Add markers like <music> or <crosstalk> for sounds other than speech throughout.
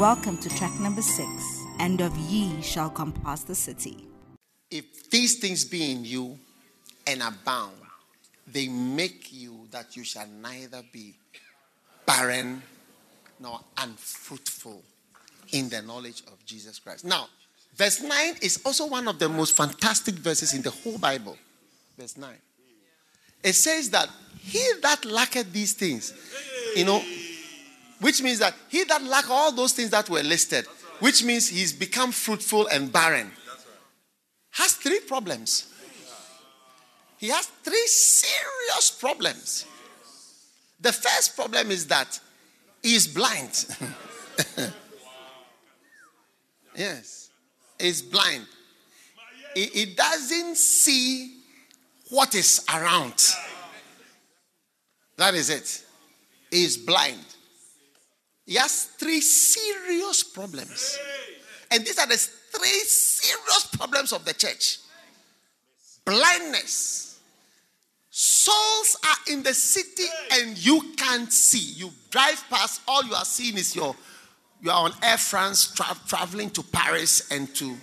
Welcome to track number six. And of ye shall compass the city. If these things be in you and abound, they make you that you shall neither be barren nor unfruitful in the knowledge of Jesus Christ. Now, verse 9 is also one of the most fantastic verses in the whole Bible. Verse 9. It says that he that lacketh these things, you know, which means that he that lack all those things that were listed, which means he's become fruitful and barren, has three problems. He has three serious problems. The first problem is that he's blind. <laughs> yes, he's blind. He, he doesn't see what is around. That is it. He's blind. He has three serious problems. And these are the three serious problems of the church blindness. Souls are in the city and you can't see. You drive past, all you are seeing is your, you are on Air France tra- traveling to Paris and to.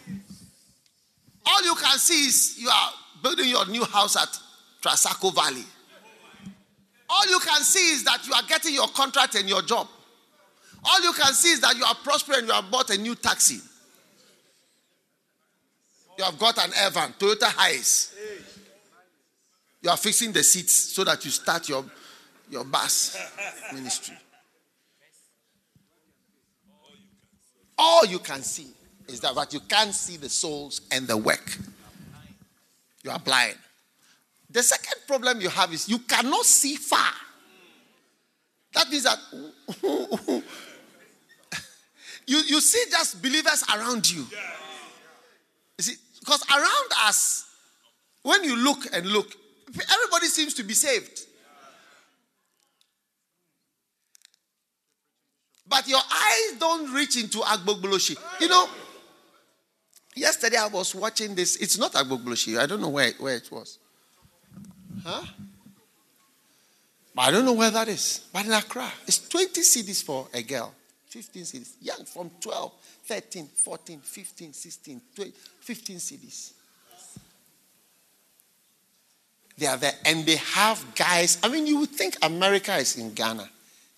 All you can see is you are building your new house at Trasacco Valley. All you can see is that you are getting your contract and your job. All you can see is that you are prospering you have bought a new taxi. You have got an Evan, Toyota Hiace. You are fixing the seats so that you start your, your bus ministry. All you can see is that, but you can't see the souls and the work. You are blind. The second problem you have is you cannot see far. That means that <laughs> you, you see just believers around you. You see, because around us, when you look and look, everybody seems to be saved. But your eyes don't reach into Agbogbloshie. You know, yesterday I was watching this. It's not Agbogbloshie. I don't know where, where it was. Huh? I don't know where that is. But in Accra, it's 20 cedis for a girl. 15 cedis. Young from 12, 13, 14, 15, 16, 20, 15 cedis. They are there. And they have guys. I mean, you would think America is in Ghana.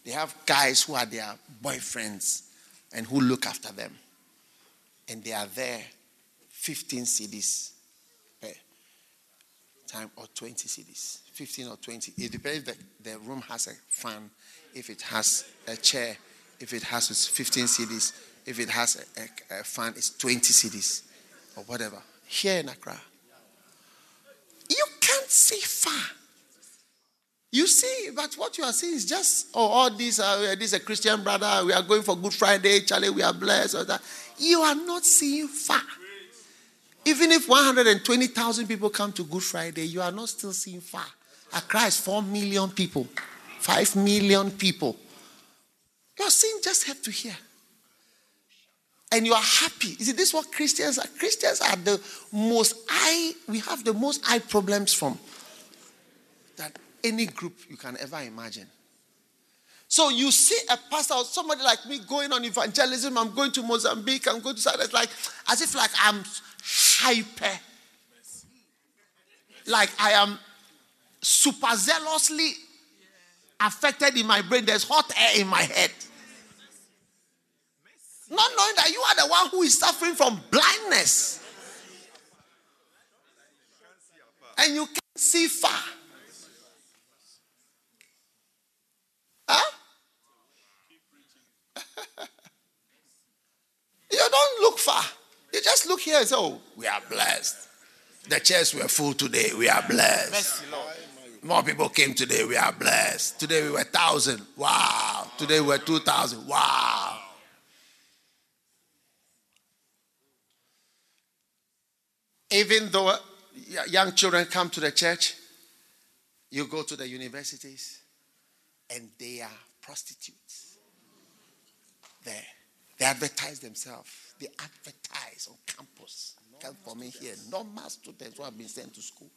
They have guys who are their boyfriends and who look after them. And they are there 15 cedis per time or 20 cedis. 15 or 20. It depends the, the room has a fan, if it has a chair, if it has 15 cedis, if it has a, a, a fan, it's 20 cedis or whatever. Here in Accra. You can't see far. You see, but what you are seeing is just, oh, all these are this is a Christian brother. We are going for Good Friday, Charlie. We are blessed. Or that. You are not seeing far. Even if 120,000 people come to Good Friday, you are not still seeing far. Accra is 4 million people, 5 million people. You are seeing just head to hear. And you are happy. Is see, this what Christians are. Christians are the most eye, we have the most eye problems from that any group you can ever imagine. So you see a pastor or somebody like me going on evangelism, I'm going to Mozambique, I'm going to South, it's like as if like I'm hyper. Like I am super zealously affected in my brain. There's hot air in my head. Not knowing that you are the one who is suffering from blindness. And you can't see far. Huh? <laughs> you don't look far. You just look here and say, oh, we are blessed. The chairs were full today. We are blessed. More people came today. We are blessed. Today we were thousand. Wow. Today we were two thousand. Wow. Even though young children come to the church, you go to the universities, and they are prostitutes. There. They advertise themselves. They advertise on campus. Come for me here. Normal students who have been sent to school.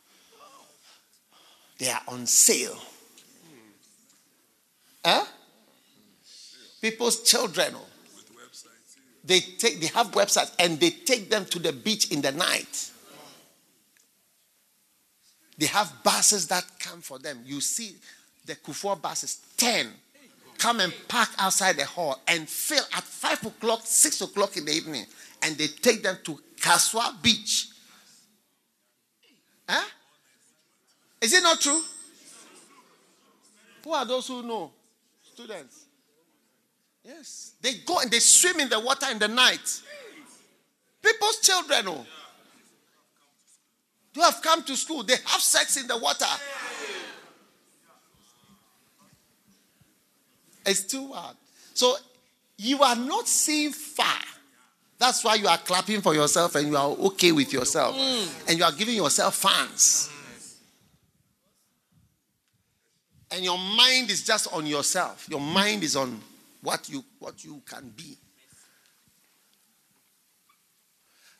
They are on sale. Huh? People's children. They take they have websites and they take them to the beach in the night. They have buses that come for them. You see the Kufuor buses, 10, come and park outside the hall and fill at 5 o'clock, 6 o'clock in the evening. And they take them to Kasoa Beach. Huh? Is it not true? Who are those who know? Students. Yes. They go and they swim in the water in the night. People's children, oh. You have come to school, they have sex in the water. It's too hard. So you are not seeing far. That's why you are clapping for yourself and you are okay with yourself. Mm. And you are giving yourself fans. And your mind is just on yourself. Your mind is on what you what you can be.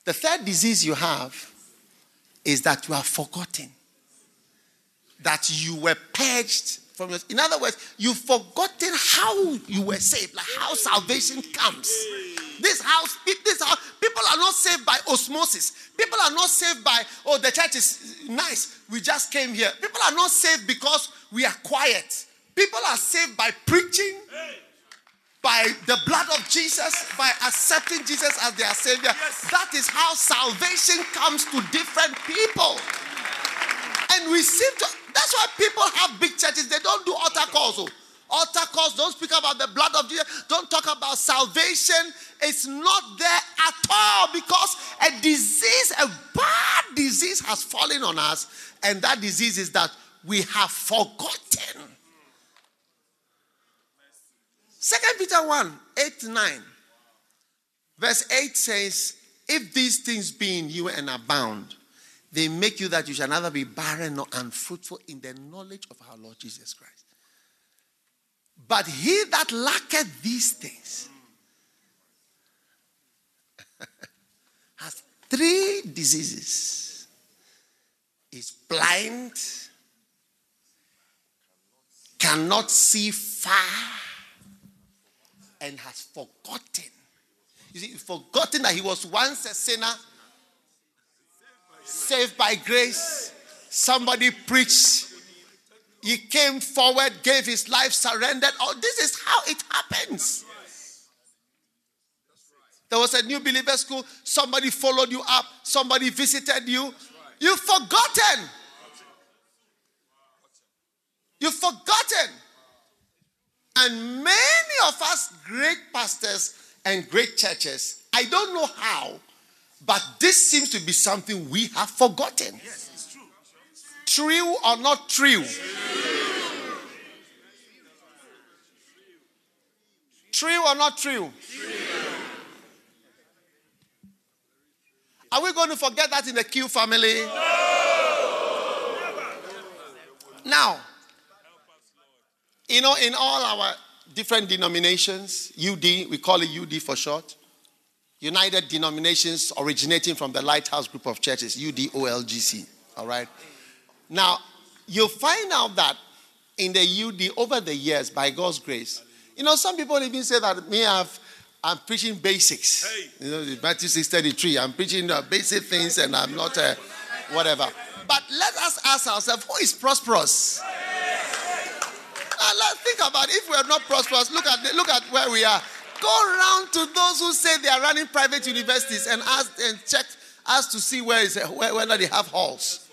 The third disease you have is that you have forgotten that you were purged from your. In other words, you've forgotten how you were saved, like how salvation comes. This house, this house, people are not saved by osmosis. People are not saved by, oh, the church is nice. We just came here. People are not saved because we are quiet. People are saved by preaching, by the blood of Jesus, by accepting Jesus as their Savior. Yes. That is how salvation comes to different people. And we seem to, that's why people have big churches, they don't do altar calls. Oh. Altar calls don't speak about the blood of Jesus, don't talk about salvation. It's not there at all because a disease, a bad disease has fallen on us. And that disease is that we have forgotten Second Peter 1 8 9. Verse 8 says, If these things be in you and abound, they make you that you shall neither be barren nor unfruitful in the knowledge of our Lord Jesus Christ. But he that lacketh these things <laughs> has three diseases is blind, cannot see far and has forgotten. You see, forgotten that he was once a sinner, saved by grace. Somebody preached. He came forward, gave his life, surrendered. Oh, this is how it happens. There was a new believer school. Somebody followed you up. Somebody visited you. You've forgotten. You've forgotten. And many of us, great pastors and great churches, I don't know how, but this seems to be something we have forgotten. Yes, it's true. True or not true? True true or not true? true? Are we going to forget that in the Q family? No. Now, you know, in all our different denominations, UD, we call it UD for short, United Denominations originating from the Lighthouse Group of Churches, UDOLGC. All right? Now, you'll find out that in the UD over the years, by God's grace, you know, some people even say that me, I've, I'm preaching basics. Hey. You know, Matthew 6:33. I'm preaching uh, basic things, and I'm not uh, whatever. But let us ask ourselves, who is prosperous? Let's think about if we are not prosperous. Look at look at where we are. Go around to those who say they are running private universities and ask and check us to see where is where, whether they have halls.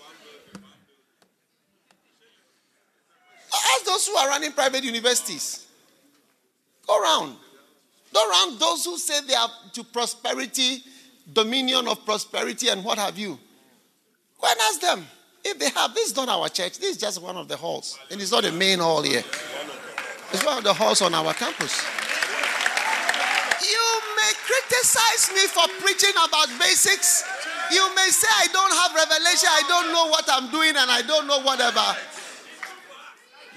Ask those who are running private universities. Go around. Go around those who say they are to prosperity, dominion of prosperity, and what have you. Go and ask them. If they have, this is not our church. This is just one of the halls. And it's not the main hall here. It's one of the halls on our campus. You may criticize me for preaching about basics. You may say I don't have revelation, I don't know what I'm doing, and I don't know whatever.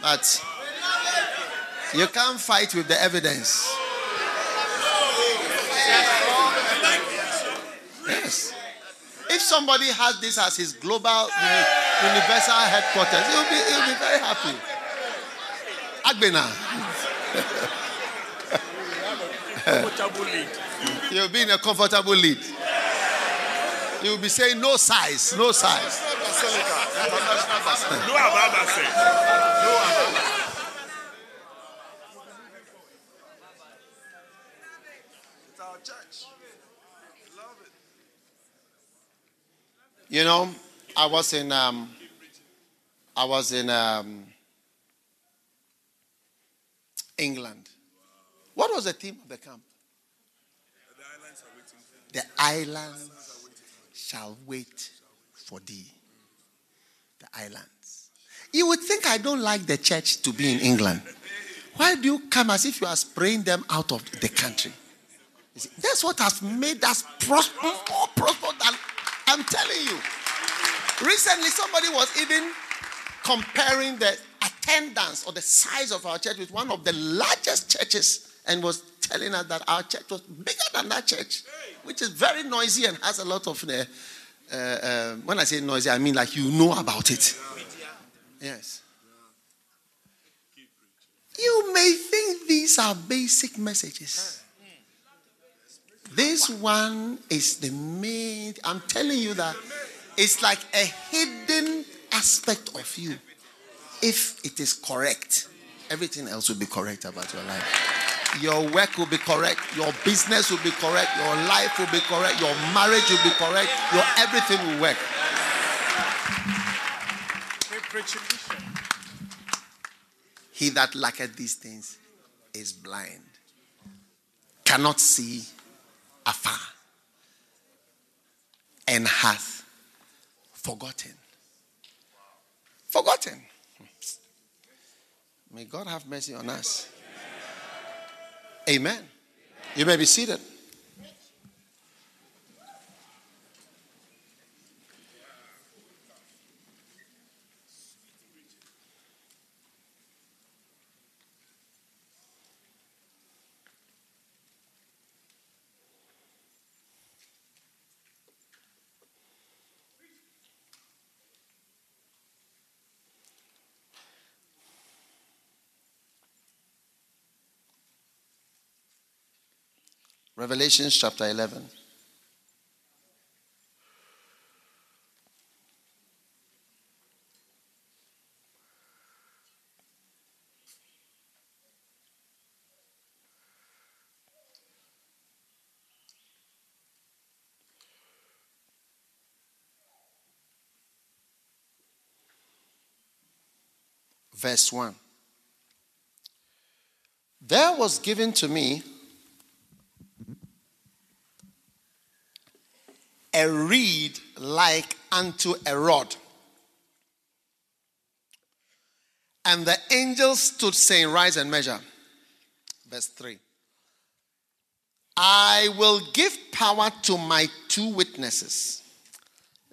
But you can't fight with the evidence. Yes. If somebody has this as his global eh, universal headquarters, he'll be, he'll be very happy. Agbena. <laughs> You'll be in a comfortable lead. You'll be saying no size, no size. No Ababa said. It's our church. Love it. You know, I was in um, I was in um, England. What was the theme of the camp? The islands shall wait for thee. The islands. You would think I don't like the church to be in England. Why do you come as if you are spraying them out of the country? That's what has made us prosper, more prosper than I'm telling you. Recently, somebody was even comparing the attendance or the size of our church with one of the largest churches and was telling us that our church was bigger than that church, which is very noisy and has a lot of. Uh, uh, uh, when I say noisy, I mean like you know about it. Yes. You may think these are basic messages. This one is the main. I'm telling you that it's like a hidden aspect of you. If it is correct, everything else will be correct about your life. Your work will be correct. Your business will be correct. Your life will be correct. Your marriage will be correct. Your everything will work. He that lacketh these things is blind, cannot see afar, and hath forgotten. Forgotten. May God have mercy on us. Amen. You may be seated. Revelation chapter 11. Verse 1. There was given to me a reed like unto a rod. And the angel stood saying, Rise and measure. Verse 3. I will give power to my two witnesses.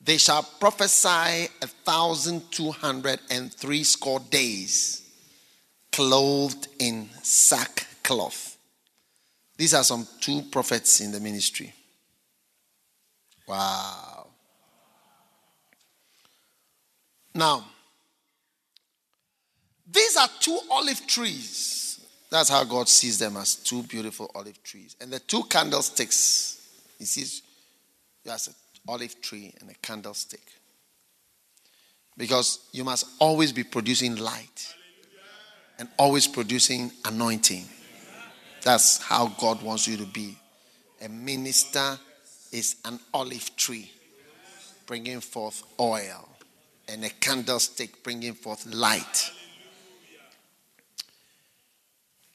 They shall prophesy a thousand two hundred and three score days, clothed in sackcloth. These are some two prophets in the ministry. Wow. Now, these are two olive trees. That's how God sees them as two beautiful olive trees. And the two candlesticks, He sees there's an olive tree and a candlestick. Because you must always be producing light and always producing anointing. That's how God wants you to be a minister is an olive tree bringing forth oil and a candlestick bringing forth light.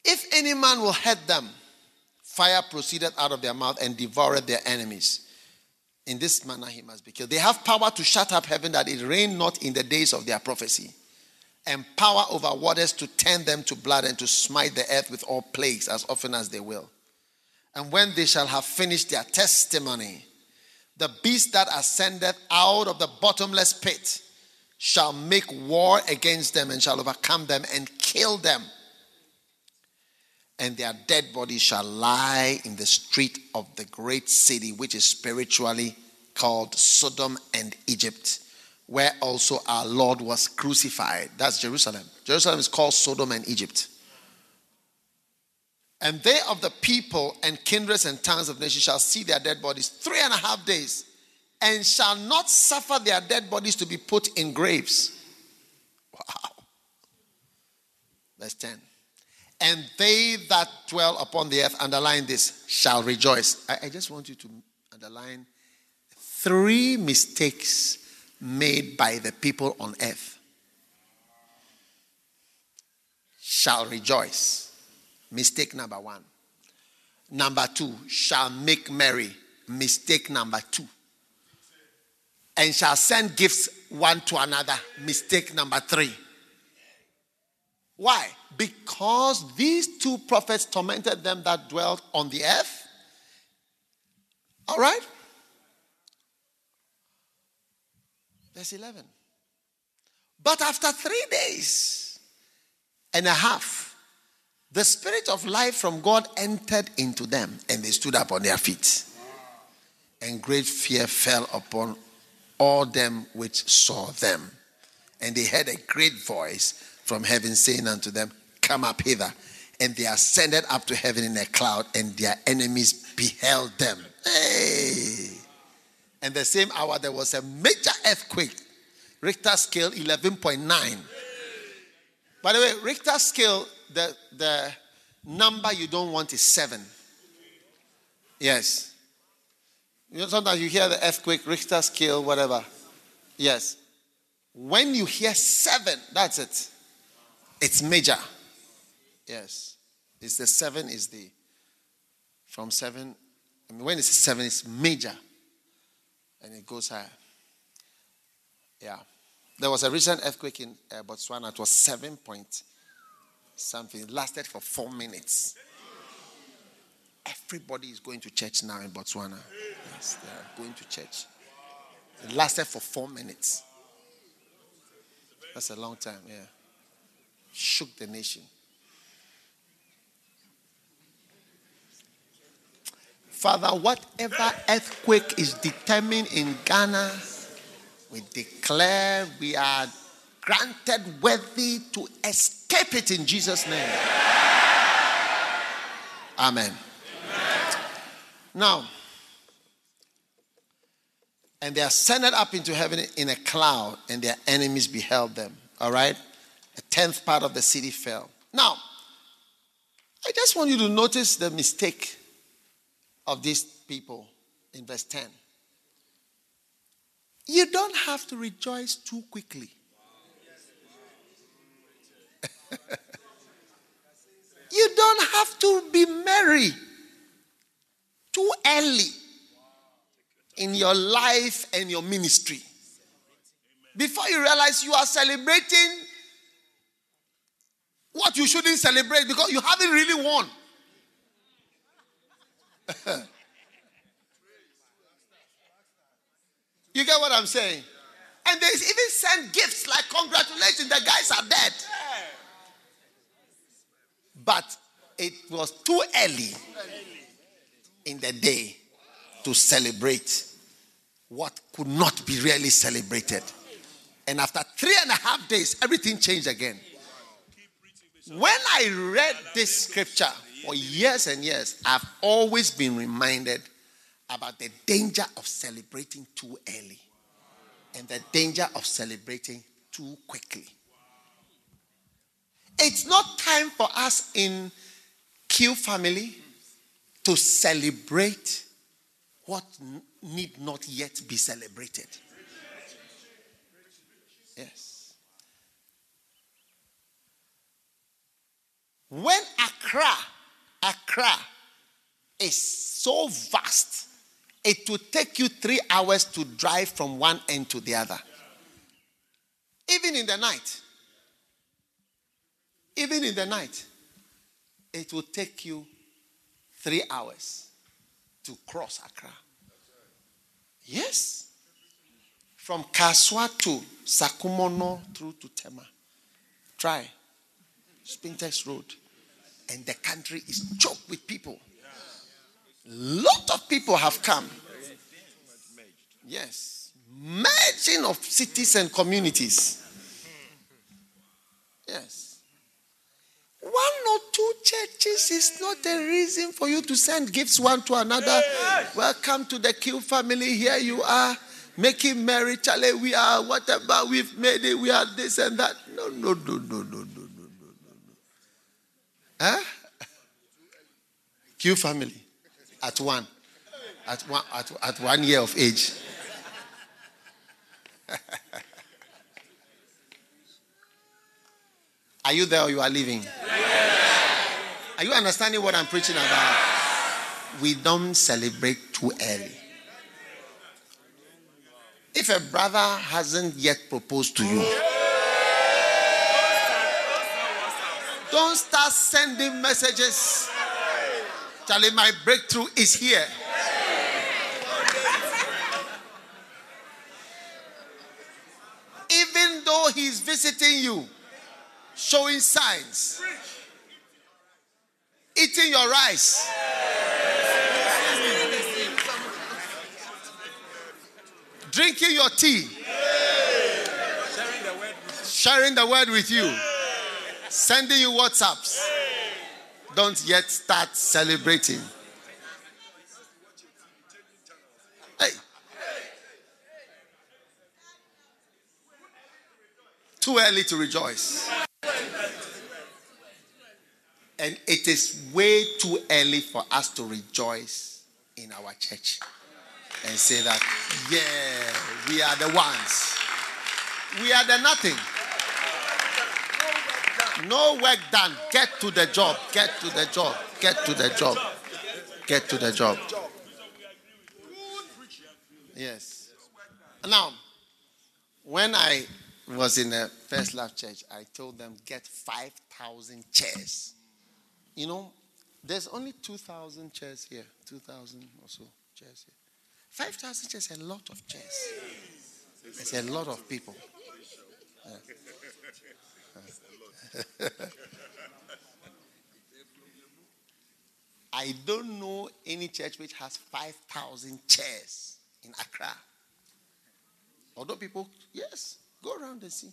If any man will hurt them, fire proceeded out of their mouth and devoured their enemies. In this manner he must be killed. They have power to shut up heaven that it rain not in the days of their prophecy, and power over waters to turn them to blood and to smite the earth with all plagues as often as they will. And when they shall have finished their testimony, the beast that ascendeth out of the bottomless pit shall make war against them and shall overcome them and kill them. And their dead bodies shall lie in the street of the great city, which is spiritually called Sodom and Egypt, where also our Lord was crucified. That's Jerusalem. Jerusalem is called Sodom and Egypt. And they of the people and kindreds and tongues of nations shall see their dead bodies three and a half days, and shall not suffer their dead bodies to be put in graves. Wow. Verse 10. And they that dwell upon the earth, underline this, shall rejoice. I, I just want you to underline three mistakes made by the people on earth. Shall rejoice. Mistake number one. Number two, shall make merry. Mistake number two. And shall send gifts one to another. Mistake number three. Why? Because these two prophets tormented them that dwelt on the earth. All right? Verse 11. But after three days and a half, the spirit of life from God entered into them, and they stood up on their feet. And great fear fell upon all them which saw them. And they heard a great voice from heaven saying unto them, Come up hither. And they ascended up to heaven in a cloud, and their enemies beheld them. Hey! And the same hour there was a major earthquake, Richter scale 11.9. By the way, Richter scale the, the number you don't want is seven. Yes. You know, sometimes you hear the earthquake, Richter scale, whatever. Yes. When you hear seven, that's it. It's major. Yes. It's the seven is the from seven. I mean, when it's seven, it's major. And it goes higher. Yeah. There was a recent earthquake in uh, Botswana. It was seven point something. Lasted for four minutes. Everybody is going to church now in Botswana. Yes, they are going to church. It lasted for four minutes. That's a long time, yeah. Shook the nation. Father, whatever earthquake is determined in Ghana, we declare we are granted worthy to escape it in Jesus' name. Amen. Amen. Now, and they ascended up into heaven in a cloud, and their enemies beheld them. All right? A tenth part of the city fell. Now, I just want you to notice the mistake of these people in verse 10. You don't have to rejoice too quickly. <laughs> you don't have to be merry too early in your life and your ministry. Before you realize you are celebrating what you shouldn't celebrate because you haven't really won. <laughs> you get what I'm saying? And they even send gifts like congratulations, the guys are dead. But it was too early in the day to celebrate what could not be really celebrated. And after three and a half days, everything changed again. When I read this scripture for years and years, I've always been reminded about the danger of celebrating too early and the danger of celebrating too quickly. It's not time for us in Q family to celebrate what need not yet be celebrated. Yes. When Accra, Accra is so vast, it will take you three hours to drive from one end to the other. Even in the night. Even in the night. It will take you three hours to cross Accra. Yes. From Kasoa to Sakumono through to Tema. Try. Spintex Road. And the country is choked with people. Lot of people have come. Yes. Merging of cities and communities. Yes. One or two churches is not a reason for you to send gifts one to another. Welcome to the Q family. Here you are making merry. Charlie, we are whatever we've made it. We are this and that. No, no, no, no, no, no, no, no, no. Huh? Q family at one, at one, at, at one year of age. <laughs> Are you there or you are leaving? Are you understanding what I'm preaching about? We don't celebrate too early. If a brother hasn't yet proposed to you, don't start sending messages. Charlie, my breakthrough is here. Even though he's visiting you, showing signs, eating your rice. Drinking your tea, sharing the word with you, sending you WhatsApps. Don't yet start celebrating. Hey. Too early to rejoice. And it is way too early for us to rejoice in our church and say that, yeah, we are the ones. We are the nothing. No work done. Get to the job. Get to the job. Get to the job. Get to the job. Yes. Now, when I was in the First Love Church, I told them get 5,000 chairs. You know, there's only 2,000 chairs here, 2,000 or so chairs here. 5,000 chairs is a lot of chairs. It's a lot of people. <laughs> I don't know any church which has 5,000 chairs in Accra. Although people, yes, go around and see.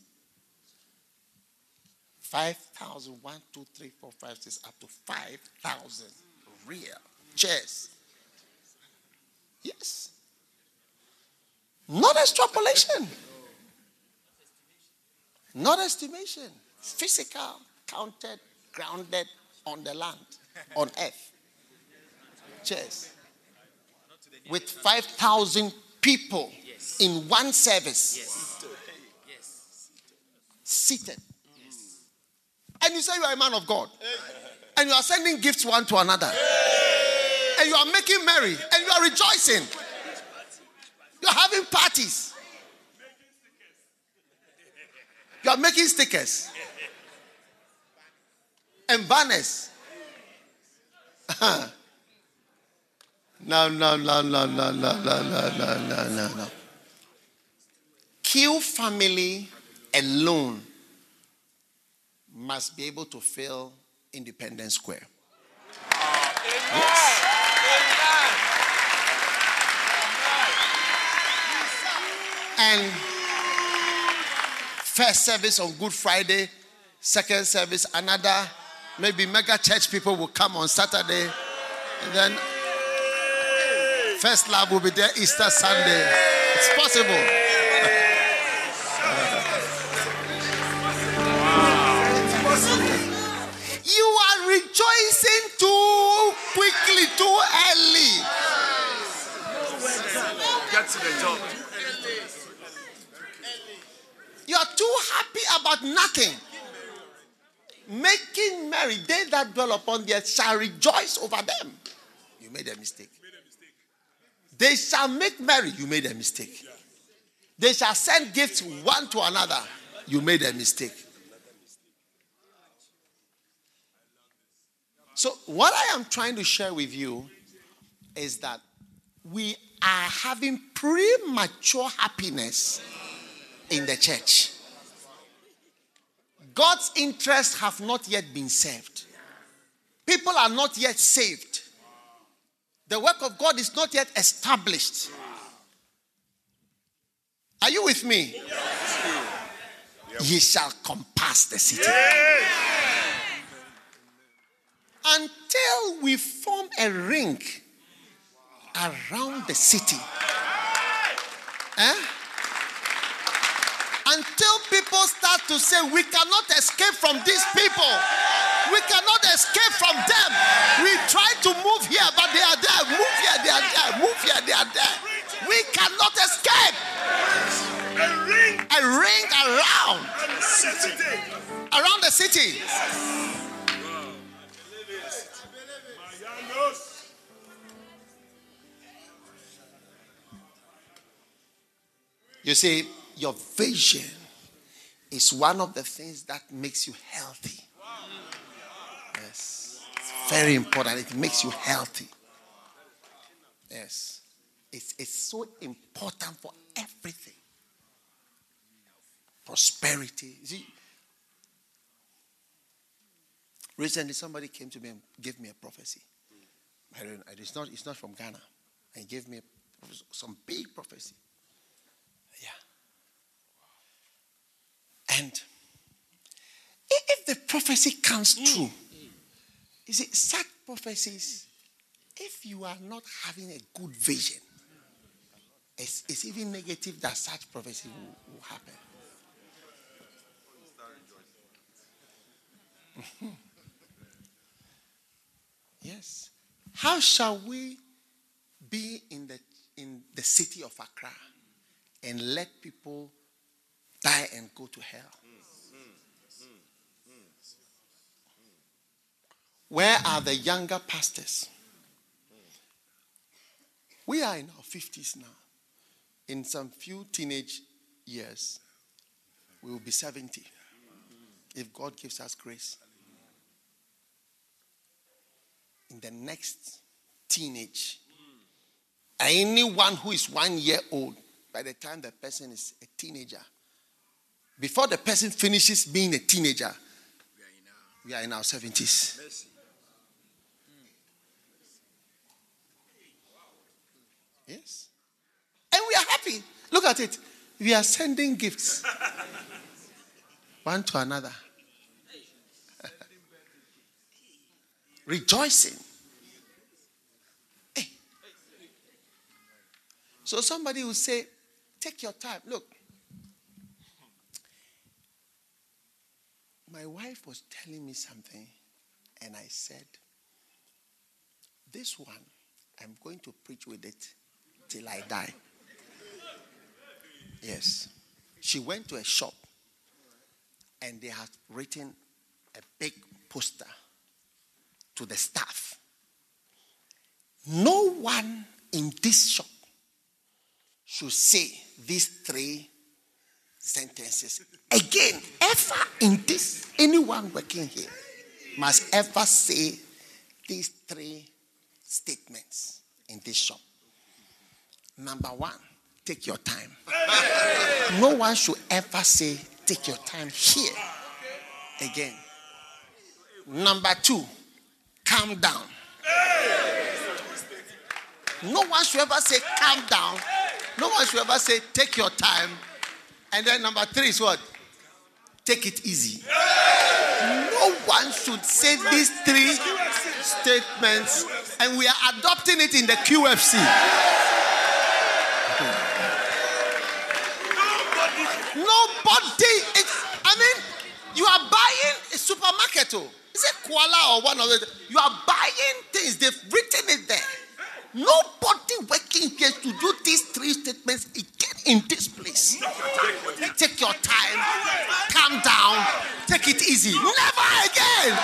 5,000, 1, 2, 3, 4, 5, 6, up to 5,000 real chairs. Yes. Not extrapolation. Not estimation. Physical, counted, grounded on the land, on earth. Chairs. With 5,000 people in one service. Yes. Seated. And you say you are a man of God. And you are sending gifts one to another. And you are making merry. And you are rejoicing. You are having parties. You are making stickers and banners. <laughs> no, no, no, no, no, no, no, no, no, no, no. Q family alone must be able to fill Independence Square. Yes. And first service on Good Friday, second service, another, maybe mega church people will come on Saturday, and then first love will be there Easter Sunday. It's possible. Rejoicing too quickly, too early. Get to the job. You are too happy about nothing. Making merry, they that dwell upon the earth shall rejoice over them. You made a mistake. They shall make merry. You made a mistake. They shall send gifts one to another. You made a mistake. So, what I am trying to share with you is that we are having premature happiness in the church. God's interests have not yet been served. People are not yet saved. The work of God is not yet established. Are you with me? Ye shall compass the city. Until we form a ring around the city. Eh? Until people start to say, We cannot escape from these people. We cannot escape from them. We try to move here, but they are there. Move here, they are there. Move here, they are there. We cannot escape. A ring A ring around, and city. around the city. Mayanos. You see, your vision is one of the things that makes you healthy. Yes. It's very important. It makes you healthy. Yes. It's, it's so important for everything. Prosperity. See, recently somebody came to me and gave me a prophecy. I don't, it's, not, it's not from Ghana. And he gave me some big prophecy. And if the prophecy comes true, you see, such prophecies, if you are not having a good vision, it's, it's even negative that such prophecy will, will happen. Mhm. Yes. How shall we be in the in the city of Accra and let people die and go to hell? Where are the younger pastors? We are in our 50s now. In some few teenage years, we will be 70 if God gives us grace. In the next teenage, anyone who is one year old, by the time the person is a teenager, before the person finishes being a teenager, we are in our 70s. Yes. And we are happy. Look at it. We are sending gifts one to another, <laughs> rejoicing. Hey. So somebody will say, Take your time. Look, my wife was telling me something, and I said, This one, I'm going to preach with it till I die. Yes. She went to a shop and they had written a big poster to the staff. No one in this shop should say these three sentences again, ever in this. Anyone working here must ever say these three statements in this shop. Number one, take your time. No one should ever say, take your time here again. Number two, calm down. No one should ever say, calm down. No one should ever say, take your time. And then number three is what? Take it easy. No one should say these three statements, and we are adopting it in the QFC. Nobody. It's, I mean, you are buying a supermarket. Oh. Is it Koala or one of the? You are buying things. They've written it there. Nobody working here to do these three statements in this place. Take your time. Calm down. Take it easy. Never again.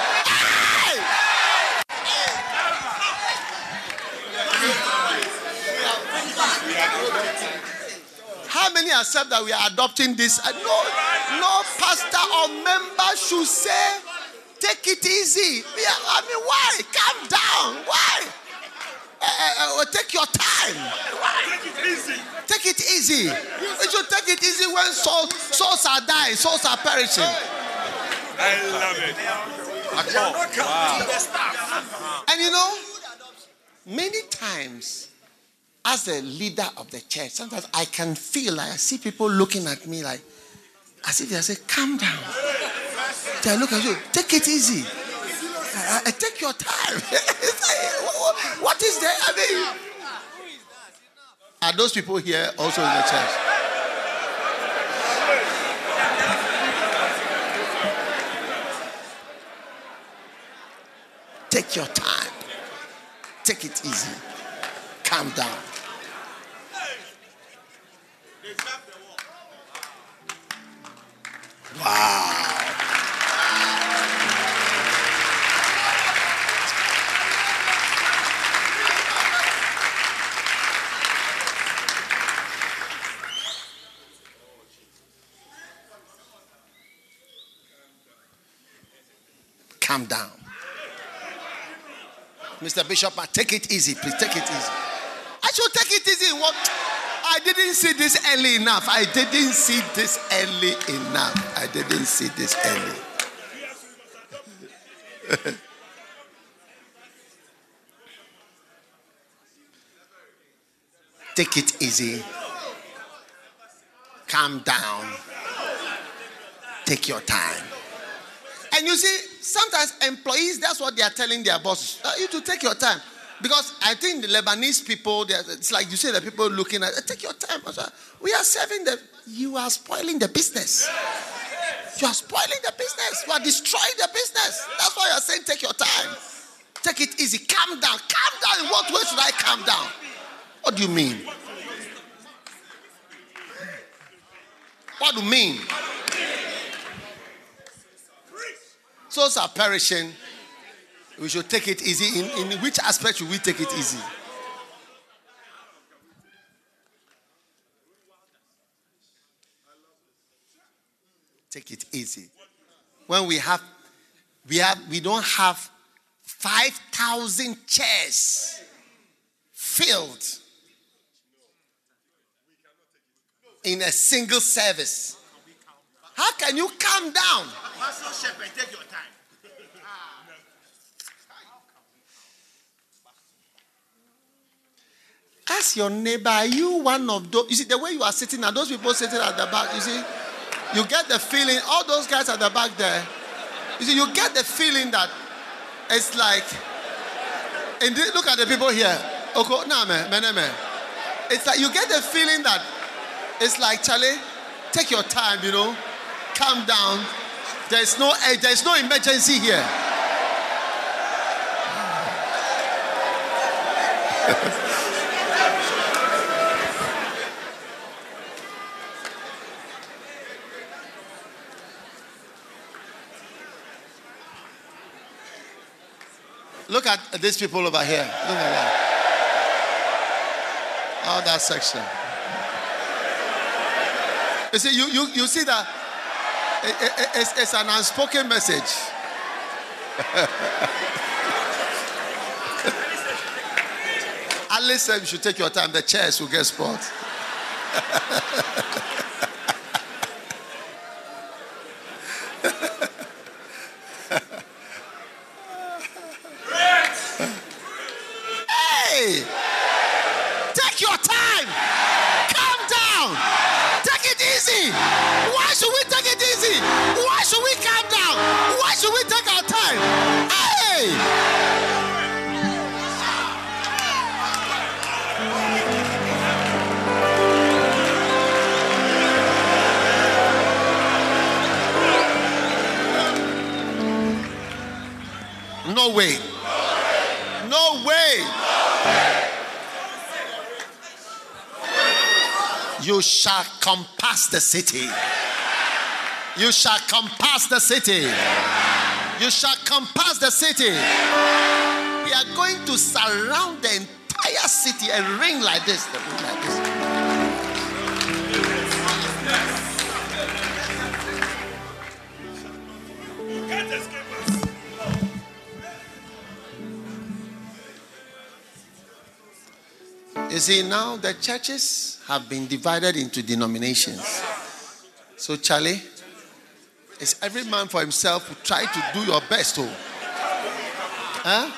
How many accept that we are adopting this? Uh, No, no pastor or member should say, take it easy. I mean, why? Calm down. Why? Uh, take your time. Take it easy. Take it easy. We should take it easy when souls, souls are dying, souls are perishing. I love it. And you know, many times, as a leader of the church, sometimes I can feel like I see people looking at me like, as if they say, calm down. They look at you, take it easy. Uh, uh, take your time. <laughs> What is there? I mean, are those people here also in the church? Take your time. Take it easy. Calm down. Wow. Calm down. Mr. Bishop, I take it easy. Please take it easy. I should take it easy. What? I didn't see this early enough. I didn't see this early enough. I didn't see this early. <laughs> take it easy. Calm down. Take your time. And you see, sometimes employees, that's what they are telling their bosses. Uh, you to take your time. Because I think the Lebanese people, it's like you say, the people looking at, take your time. We are serving the, you are spoiling the business. You are spoiling the business. You are destroying the business. That's why you're saying, take your time. Take it easy. Calm down. Calm down. In what way should I calm down? What do you mean? What do you mean? Souls are perishing. We should take it easy. In, in which aspect should we take it easy? Take it easy. When we have, we have, we don't have five thousand chairs filled in a single service. How can you calm down? Pastor Shepherd, take your time. Ask your neighbor, are you one of those? You see, the way you are sitting, are those people sitting at the back? You see, you get the feeling, all those guys at the back there, you see, you get the feeling that it's like, and look at the people here. Oko, nah, man, man, man. It's like you get the feeling that it's like, Charlie, take your time, you know, calm down. There's no, eh, there's no emergency here. <laughs> Look at these people over here. Look at that. Oh, that section. You see, you, you, you see that Eh, eh, eh, it's, it's an unspoken message. <laughs> Alice said you should take your time. The chairs will get spoiled. <laughs> shall compass the city. You shall compass the city. You shall compass the city. We are going to surround the entire city and ring like this. ring like this. You see, now the churches have been divided into denominations. So, Charlie, it's every man for himself. Try to do your best. Oh. Huh?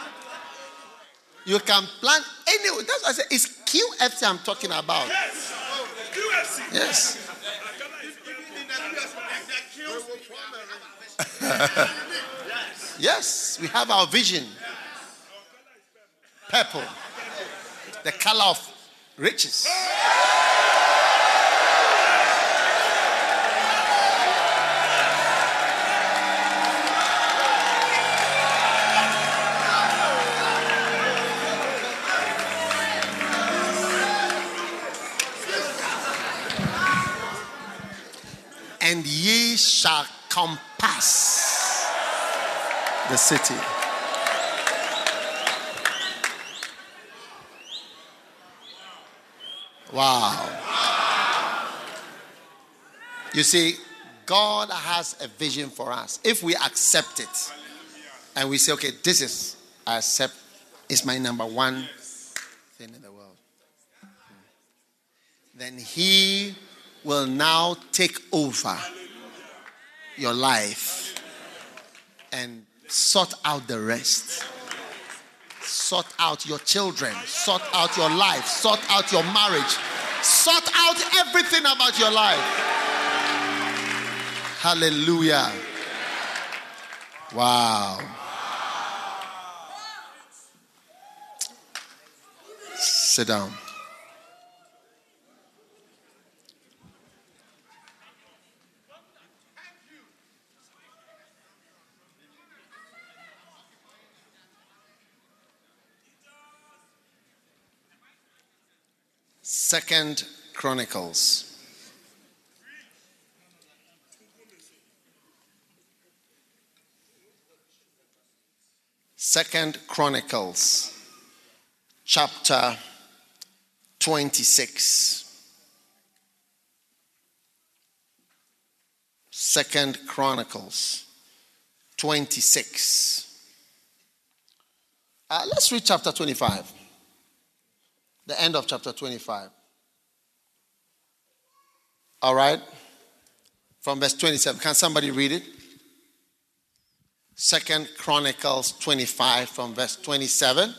You can plan anyway. That's why I say it's QFC I'm talking about. Yes. UFC. Yes. Yes, we have our vision. Purple. The color of riches. Compass the city. Wow. You see, God has a vision for us. If we accept it and we say, okay, this is, I accept, it's my number one thing in the world, then He will now take over your life and sort out the rest. Sort out your children, sort out your life, sort out your marriage, sort out everything about your life. Hallelujah. Wow. Sit down. Second Chronicles. Second Chronicles, chapter 26. Second Chronicles 26. Uh, let's read chapter 25 the end of chapter 25. All right? From verse 27. Can somebody read it? Second Chronicles 25 from verse 27.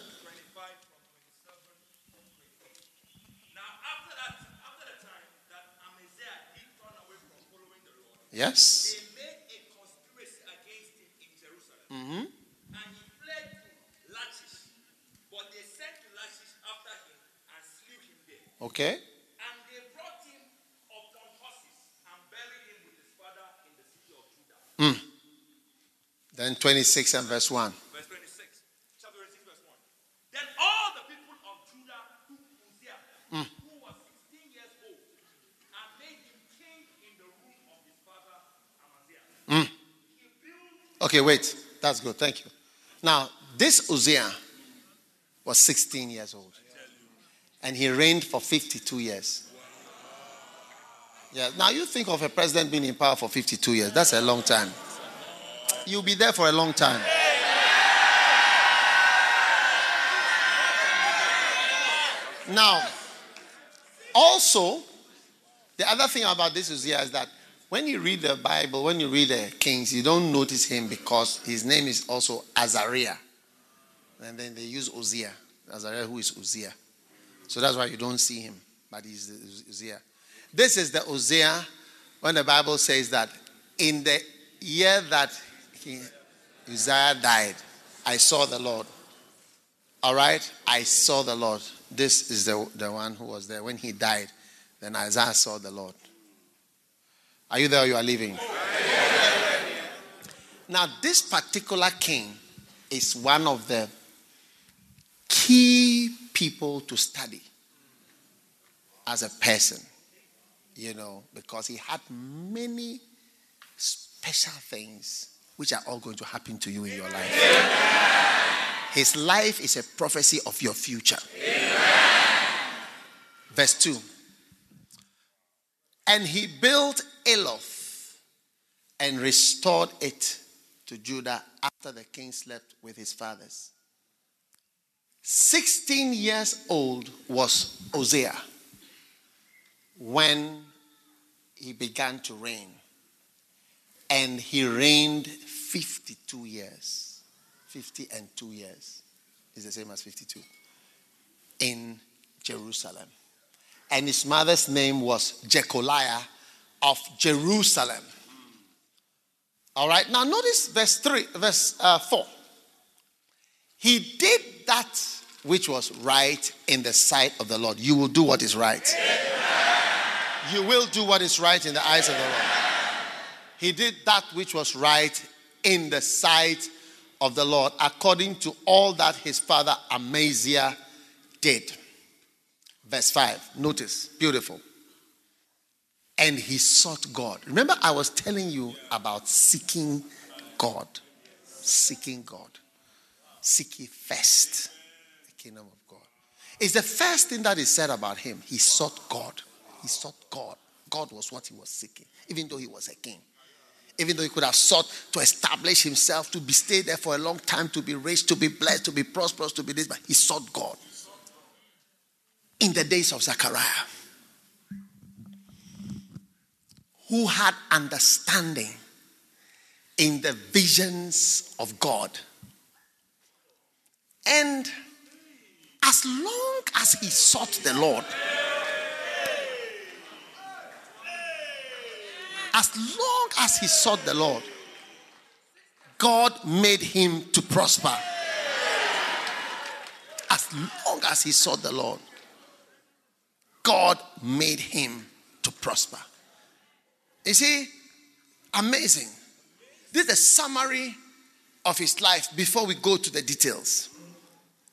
Yes. They made a conspiracy against him in Jerusalem. Mm-hmm. And he fled to Lachish. But they sent Lachish after him and slew him there. Okay. And they brought him upon horses and buried him with his father in the city of Judah. Then 26 and verse 1. Verse 26. Chapter 26, verse 1. Then all the people of Judah took Uzziah, who mm. was 16 years old, and made him king in the room of his father Amaziah. Built Okay, wait. That's good. Thank you. Now, this Uzziah was 16 years old. And he reigned for 52 years. Yeah. Now, you think of a president being in power for 52 years. That's a long time. You'll be there for a long time. Now, also, the other thing about this Uzziah is that when you read the Bible, when you read the Kings, you don't notice him because his name is also Azariah. And then they use Uzziah. Azariah, who is Uzziah. So that's why you don't see him, but he's Uzziah. This is the Uzziah when the Bible says that in the year that he, Uzziah died, I saw the Lord. All right? I saw the Lord. This is the, the one who was there. When he died, then Isaiah saw the Lord. Are you there you are leaving? Now, this particular king is one of the key people to study as a person, you know, because he had many special things which are all going to happen to you in your life. His life is a prophecy of your future. Verse 2 And he built Eloth and restored it to Judah after the king slept with his fathers. 16 years old was Hosea when he began to reign. And he reigned 52 years. 50 and 2 years is the same as 52 in Jerusalem. And his mother's name was Jecoliah of Jerusalem. All right. Now notice verse 3, verse uh, 4. He did that which was right in the sight of the Lord. You will do what is right. You will do what is right in the eyes of the Lord. He did that which was right in the sight of the Lord, according to all that his father Amaziah did. Verse 5. Notice. Beautiful. And he sought God. Remember, I was telling you about seeking God. Seeking God. Seek ye first the kingdom of God. It's the first thing that is said about him. He sought God. He sought God. God was what he was seeking, even though he was a king. Even though he could have sought to establish himself, to be stay there for a long time, to be rich, to be blessed, to be prosperous, to be this, but he sought God. In the days of Zechariah, who had understanding in the visions of God. And as long as he sought the Lord, as long as he sought the Lord, God made him to prosper. As long as he sought the Lord, God made him to prosper. You see, amazing. This is a summary of his life before we go to the details.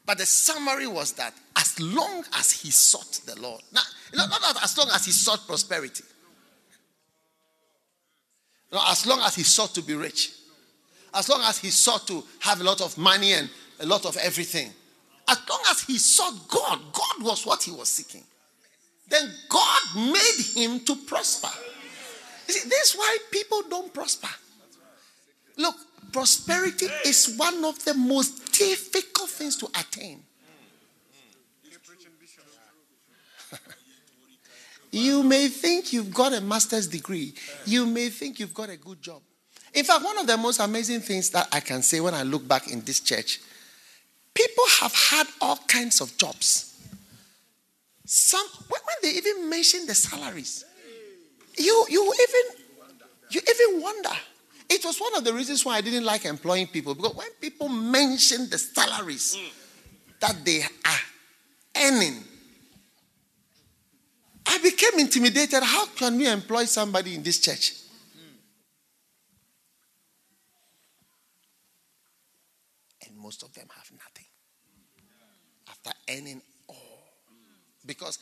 But the summary was that as long as he sought the Lord, now, not as long as he sought prosperity, as long as he sought to be rich, as long as he sought to have a lot of money and a lot of everything, as long as he sought God, God was what he was seeking. Then God made him to prosper. You see, this is why people don't prosper. Look, prosperity is one of the most difficult things to attain. You may think you've got a master's degree, you may think you've got a good job. In fact, one of the most amazing things that I can say when I look back in this church, people have had all kinds of jobs. Some when they even mention the salaries, you you even you even wonder. It was one of the reasons why I didn't like employing people because when people mention the salaries that they are earning, I became intimidated. How can we employ somebody in this church? And most of them have nothing after earning all. Because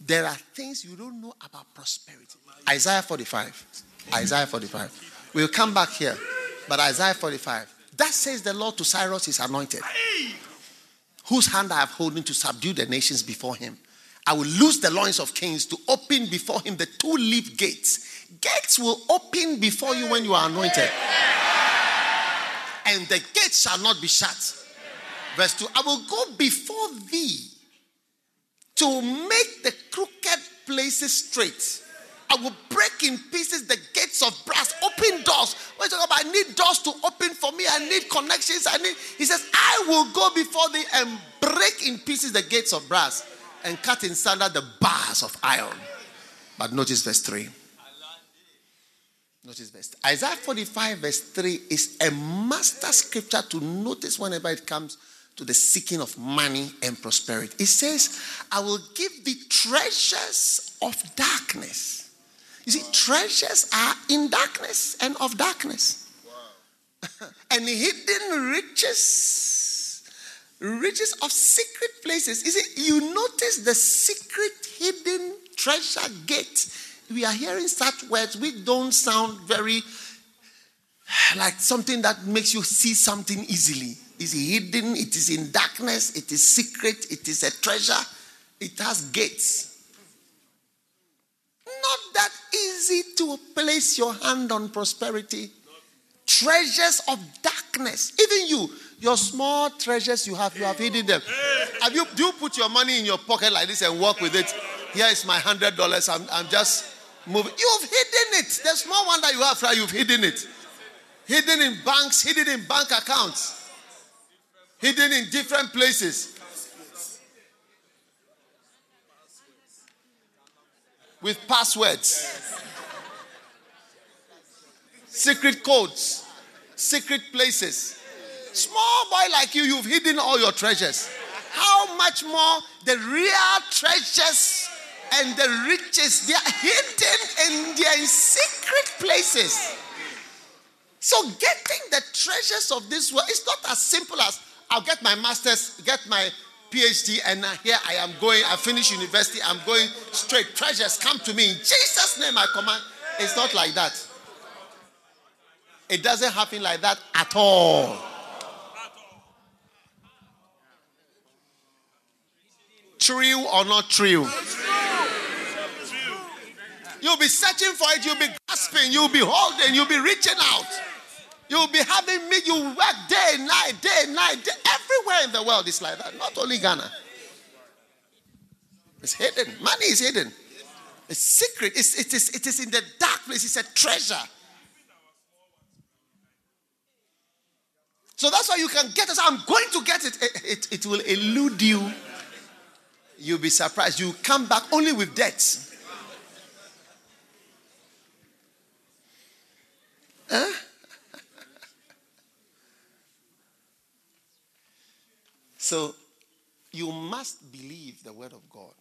there are things you don't know about prosperity. Isaiah 45. Isaiah 45. We'll come back here. But Isaiah 45. That says the Lord to Cyrus is anointed, whose hand I have holding to subdue the nations before him. I will loose the loins of kings to open before him the two leaf gates. Gates will open before you when you are anointed, and the gates shall not be shut. Verse 2 I will go before thee to make the crooked places straight. I will break in pieces the gates of brass, open doors. When you talk about I need doors to open for me, I need connections. I need. He says, I will go before thee and break in pieces the gates of brass and cut in sunder the bars of iron. But notice verse 3. Notice verse 3. Isaiah 45, verse 3 is a master scripture to notice whenever it comes to the seeking of money and prosperity. It says, I will give thee treasures of darkness you see, treasures are in darkness and of darkness. <laughs> And hidden riches, riches of secret places. You see, you notice the secret hidden treasure gate. We are hearing such words which don't sound very like something that makes you see something easily. It's hidden, it is in darkness, it is secret, it is a treasure, it has gates not that easy to place your hand on prosperity. Treasures of darkness. Even you, your small treasures you have, you have hidden them. Have you do you put your money in your pocket like this and walk with it? Here is my hundred dollars. I'm, I'm just moving. You've hidden it. The small one that you have, you've hidden it. Hidden in banks, hidden in bank accounts, hidden in different places. with passwords. secret codes, secret places. Small boy like you, you've hidden all your treasures. How much more the real treasures and the riches, they are hidden and they are in secret places. So getting the treasures of this world is not as simple as I'll get my master's, get my PhD, and here I am going. I finish university. I'm going straight. Treasures come to me in Jesus' name. I command. It's not like that. It doesn't happen like that at all. True or not true? You'll be searching for it. You'll be grasping. You'll be holding. You'll be reaching out. You'll be having me. You work day night, day night. Day. Everywhere in the world is like that. Not only Ghana. It's hidden. Money is hidden. It's secret. It's, it, is, it is in the dark place. It's a treasure. So that's why you can get it. I'm going to get it. It, it, it will elude you. You'll be surprised. You come back only with debts. So you must believe the word of God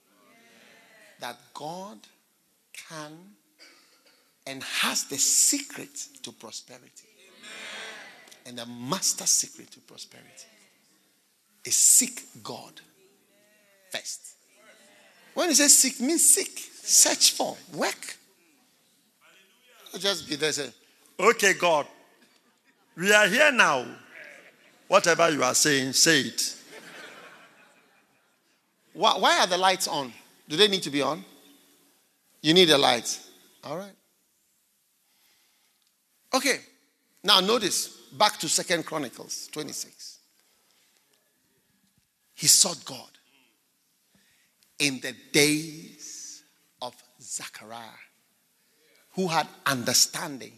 that God can and has the secret to prosperity. And the master secret to prosperity is seek God first. When you say seek, means seek, search for, work. I'll Just be there say, Okay, God, we are here now. Whatever you are saying, say it. Why, why are the lights on? Do they need to be on? You need a light. All right. Okay. Now notice back to Second Chronicles 26. He sought God in the days of Zechariah, who had understanding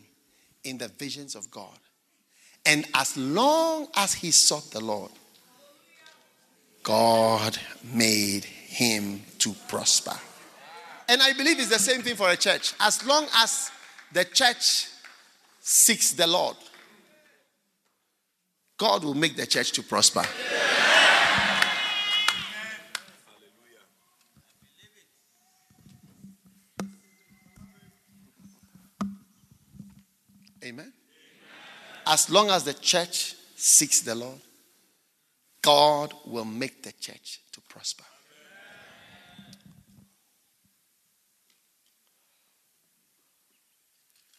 in the visions of God. And as long as he sought the Lord, God made him to prosper. And I believe it's the same thing for a church. As long as the church seeks the Lord, God will make the church to prosper. Amen. As long as the church seeks the Lord, God will make the church to prosper.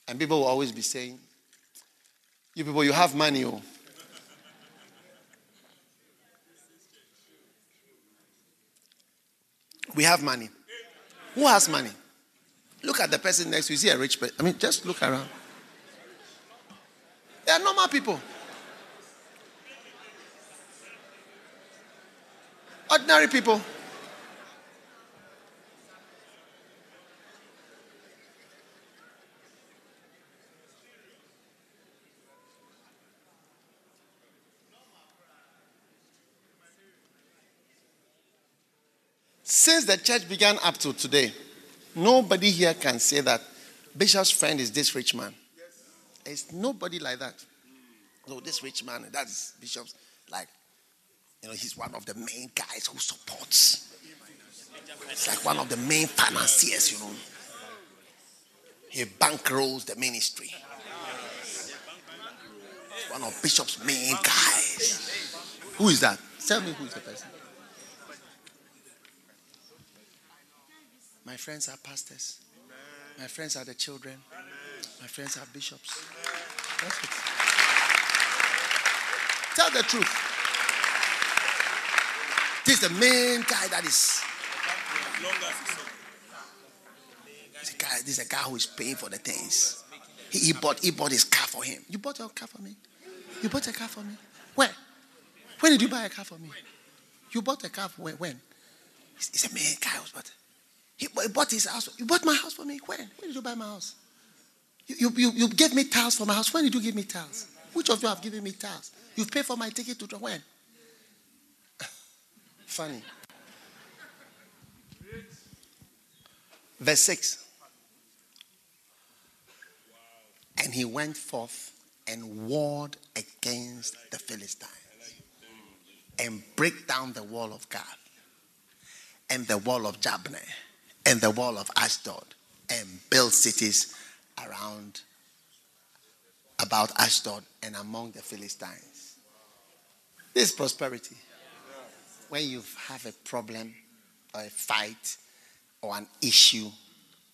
And people will always be saying, You people, you have money. Oh. We have money. Who has money? Look at the person next to you. See a rich person. I mean, just look around. They are normal people. Ordinary people. Since the church began up to today, nobody here can say that Bishop's friend is this rich man. It's nobody like that. No, this rich man, that's Bishop's like, you know, he's one of the main guys who supports. It's like one of the main financiers, you know. He bankrolls the ministry. One of Bishop's main guys. Who is that? Tell me who is the person. My friends are pastors. My friends are the children. My friends are bishops. That's it. Tell the truth. This is the main guy that is. This is a guy, this is a guy who is paying for the things. He, he bought he bought his car for him. You bought a car for me? You bought a car for me? Where? When did you buy a car for me? You bought a car for when? when? He's, he's a main guy who's bought. He bought his house. You bought my house for me. When? When did you buy my house? You, you, you gave me tiles for my house. When did you give me tiles? Which of you have given me tiles? You've paid for my ticket to when? <laughs> Funny. Verse 6. And he went forth and warred against the Philistines and break down the wall of Gath and the wall of Jabneh and the wall of Ashdod and build cities around about Ashdod and among the Philistines. This is prosperity. When you have a problem or a fight or an issue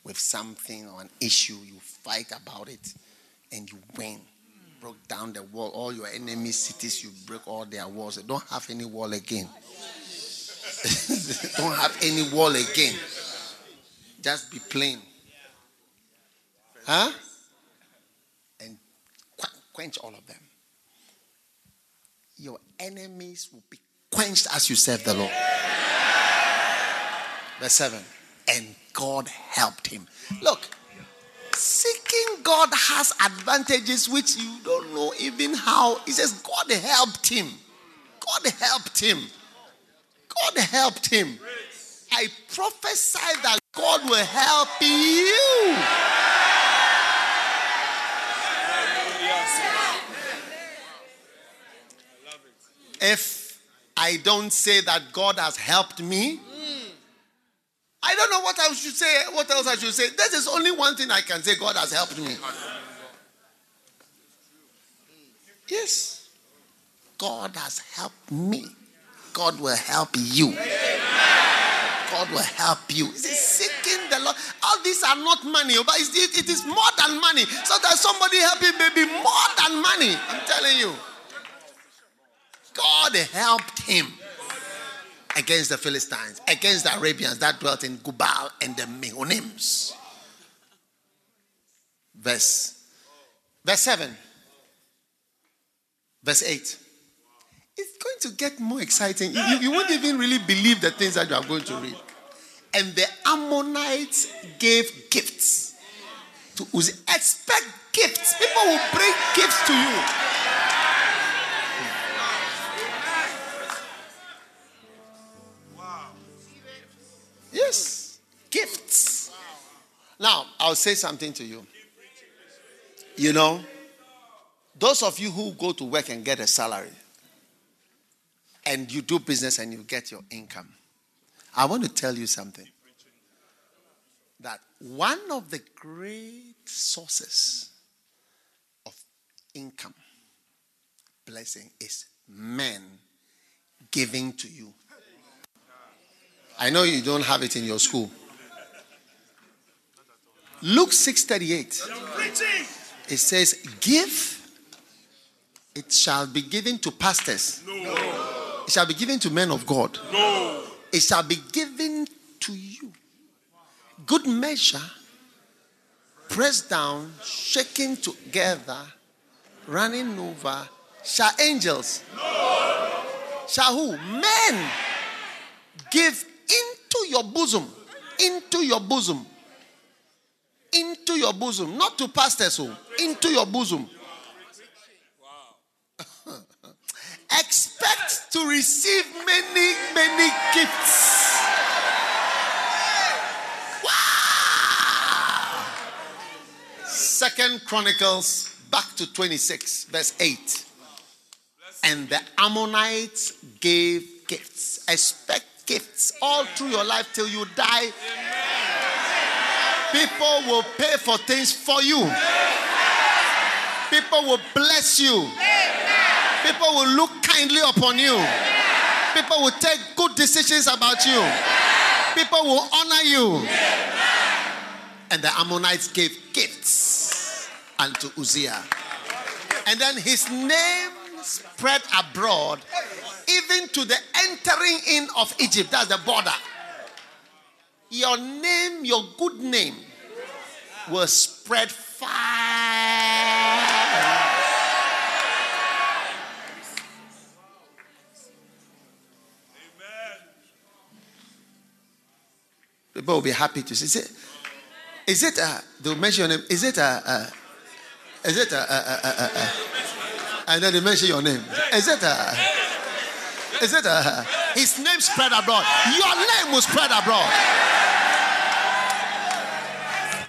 with something or an issue, you fight about it and you win. Broke down the wall, all your enemy cities, you break all their walls. They don't have any wall again. <laughs> don't have any wall again. Just be plain. Huh? And quench all of them. Your enemies will be quenched as you serve the Lord. Verse 7. And God helped him. Look, seeking God has advantages which you don't know even how. He says, God helped him. God helped him. God helped him. I prophesy that God will help you. If I don't say that God has helped me, I don't know what I should say. What else I should say? This is only one thing I can say. God has helped me. Yes. God has helped me. God will help you. God will help you. Is seeking the Lord? All these are not money, but it is more than money. So that somebody helping be more than money. I'm telling you. God helped him against the Philistines, against the Arabians that dwelt in Gurbaal and the Mehunims. Verse, verse 7. Verse 8. It's going to get more exciting. You, you won't even really believe the things that you are going to read. And the Ammonites gave gifts to Uzi. Expect gifts. People will bring gifts to you. Yes. Gifts. Now, I'll say something to you. You know, those of you who go to work and get a salary, and you do business and you get your income, I want to tell you something. That one of the great sources of income, blessing, is men giving to you. I know you don't have it in your school. Luke 6:38. It says, "Give it shall be given to pastors. No. It shall be given to men of God. No. It shall be given to you. Good measure, pressed down, shaken together, running over. Shall angels? No. Shall who? Men give into your bosom. Into your bosom. Into your bosom. Not to pastors, who? Into your bosom. <laughs> Expect to receive many, many gifts. Wow. Second Chronicles, back to 26, verse 8. And the Ammonites gave gifts. Expect gifts all through your life till you die. People will pay for things for you. People will bless you. People will look kindly upon you. People will take good decisions about you. People will honor you. And the Ammonites gave gifts unto Uzziah. And then his name spread abroad, even to the entering in of Egypt. That's the border. Your name, your good name, will spread far. People will be happy to see. Is it? Is it? a? they'll mention your name. Is it? a? uh, is it? Uh, uh, uh, uh, uh, and then they mention your name. Is it? Uh, is it? Uh, his name spread abroad. Your name will spread abroad.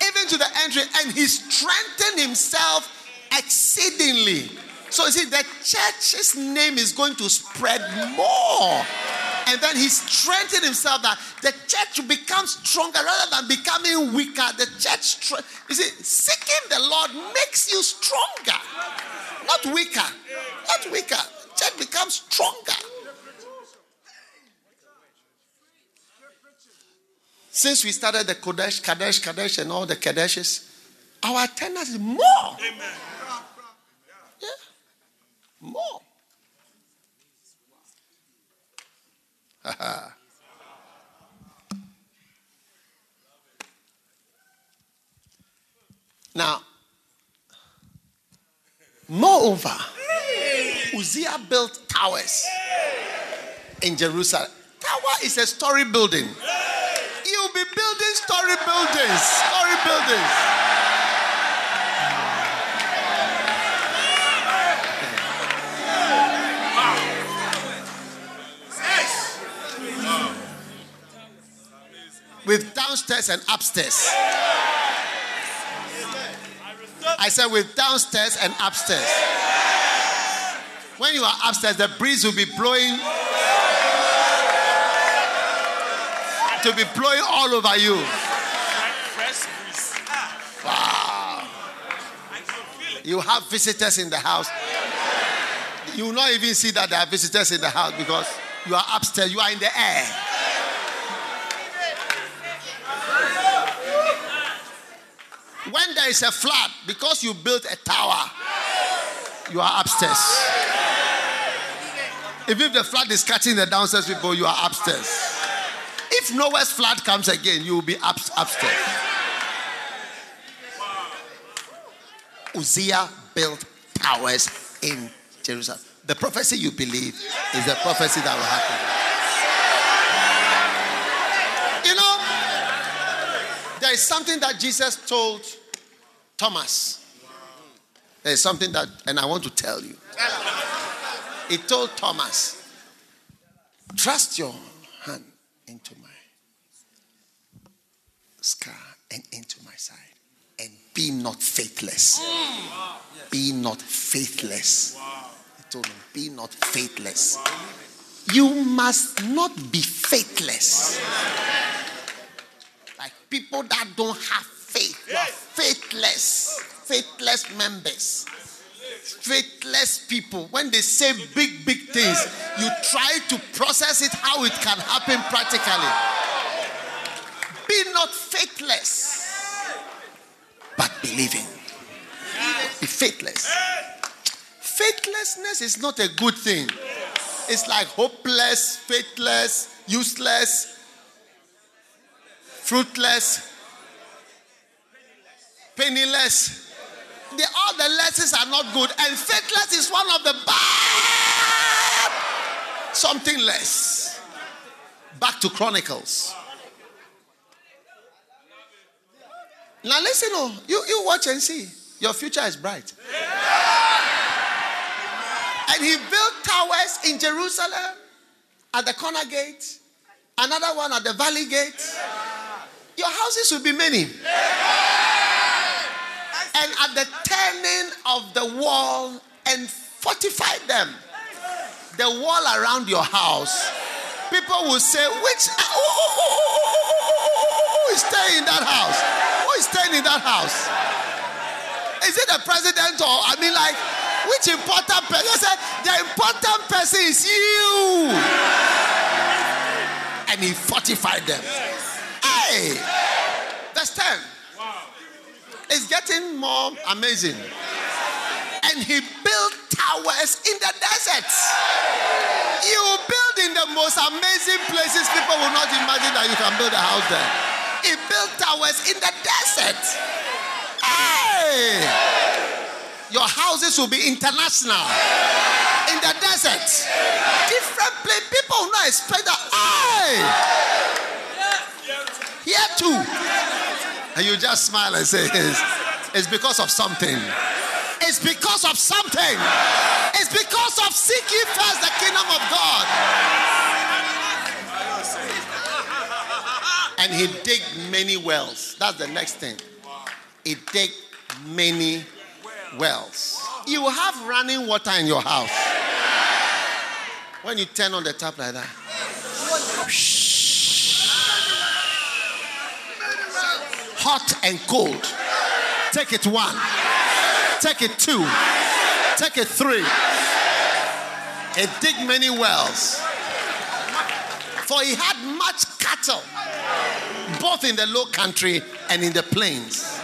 Even to the entry, and he strengthened himself exceedingly. So you see, the church's name is going to spread more. And then he strengthened himself that the church will become stronger rather than becoming weaker. The church, you see, seeking the Lord makes you stronger, not weaker. Not weaker. Church becomes stronger. Since we started the Kodesh, Kadesh, Kadesh, and all the Kadeshes, our attendance is more. Yeah. More. <laughs> now, moreover, Uzziah built towers in Jerusalem. Tower is a story building. You'll be building story buildings. Story buildings. With downstairs and upstairs. I said with downstairs and upstairs. When you are upstairs, the breeze will be blowing to be blowing all over you. Wow. You have visitors in the house. You will not even see that there are visitors in the house because you are upstairs, you are in the air. When there is a flood, because you built a tower, you are upstairs. Even if the flood is catching the downstairs people, you are upstairs. If Noah's flood comes again, you will be up, upstairs. Uzziah built towers in Jerusalem. The prophecy you believe is the prophecy that will happen. You know, there is something that Jesus told Thomas. There is something that, and I want to tell you. He told Thomas, trust your hand into my scar and into my side. And be not faithless. Be not faithless. He told him, Be not faithless. You must not be faithless. Like people that don't have faith. You are faithless. Faithless members. Faithless people. When they say big, big things, you try to process it how it can happen practically. Be not faithless, but believing. Be faithless. Faithlessness is not a good thing. It's like hopeless, faithless, useless, fruitless, penniless. The, all the lessons are not good, and faithless is one of the bad. Something less. Back to Chronicles. Now listen, oh, you, you watch and see. Your future is bright. And he built towers in Jerusalem at the corner gate, another one at the valley gate. Your houses will be many. And at the turning of the wall and fortify them. The wall around your house. People will say, which who, who, who, who is staying in that house? Is staying in that house? Is it the president or I mean like which important person? Said, the important person is you. And he fortified them. Hey, verse 10. It's getting more amazing. And he built towers in the desert. You build in the most amazing places. People will not imagine that you can build a house there. He built towers in the desert. Hey! Your houses will be international. In the desert. Different place. People will not expect that. Hey! Here too. And you just smile and say, it's, it's because of something. It's because of something. It's because of seeking first the kingdom of God. And he dig many wells. That's the next thing. He dig many wells. You have running water in your house. When you turn on the tap like that. Hot and cold. Take it one. Take it two. Take it three. And dig many wells. For he had much cattle, both in the low country and in the plains.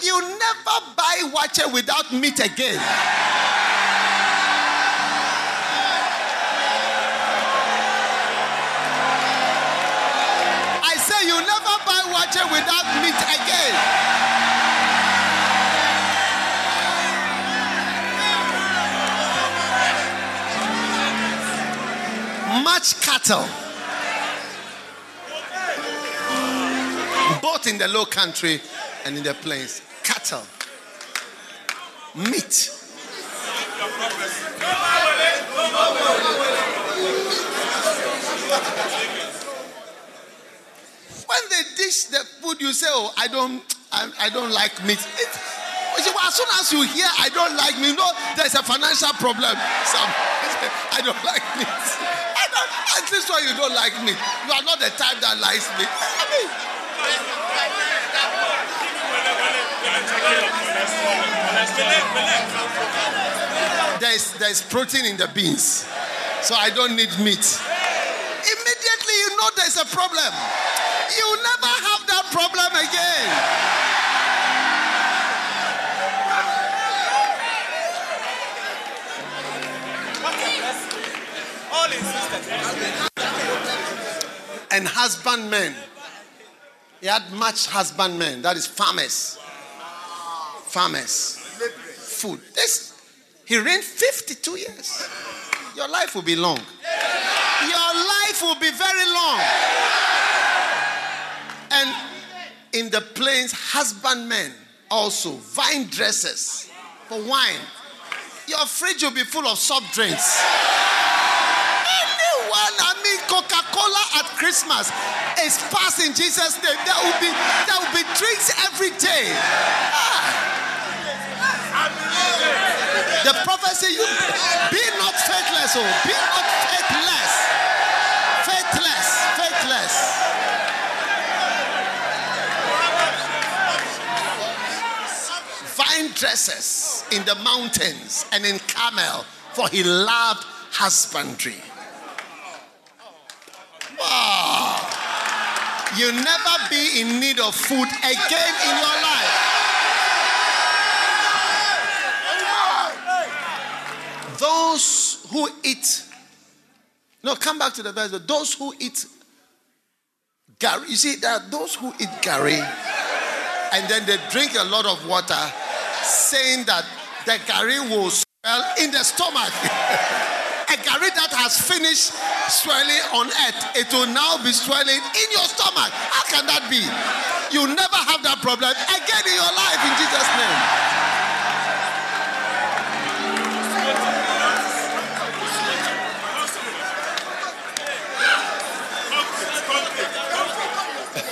You never buy water without meat again. I say you never buy water without meat again. Much cattle, both in the low country and in the plains. Cattle, meat. When they dish the food, you say, "Oh, I don't, I, I don't like meat." It, as soon as you hear, "I don't like meat," you know there's a financial problem. Some, <laughs> I don't like meat. <laughs> I don't. At least why you don't like meat. You are not the type that likes meat. I mean, there's there's protein in the beans, so I don't need meat. Immediately, you know there's a problem. You'll never have that problem again. And husbandmen. He had much husbandmen, that is farmers. Farmers. Food. This he reigned 52 years. Your life will be long. Your life will be very long. And in the plains, husbandmen also, vine dressers for wine. Your fridge will be full of soft drinks. Anyone, I mean, Coca Cola at Christmas is passed in Jesus' name. There will be, there will be drinks every day. Ah. The prophecy, you be not faithless, oh, be not faithless. Faithless, faithless. Vine dressers in the mountains and in Carmel, for he loved husbandry. Wow. You'll never be in need of food again in your life. Those who eat, no, come back to the verse, but those who eat gari, you see, there are those who eat gari and then they drink a lot of water, saying that the gari will swell in the stomach. <laughs> Gari that has finished swelling on earth, it will now be swelling in your stomach. How can that be? You never have that problem again in your life in Jesus' name.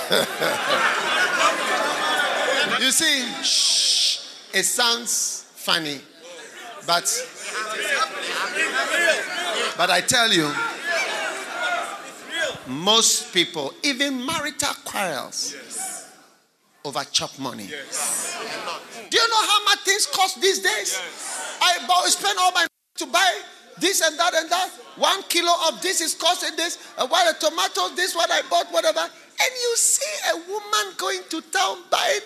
<laughs> You see, shh, it sounds funny, but but I tell you, most people, even marital quarrels, over chop money. Do you know how much things cost these days? I spend all my money to buy this and that and that. One kilo of this is costing this. Uh, what a tomato, this what I bought, whatever. And you see a woman going to town buying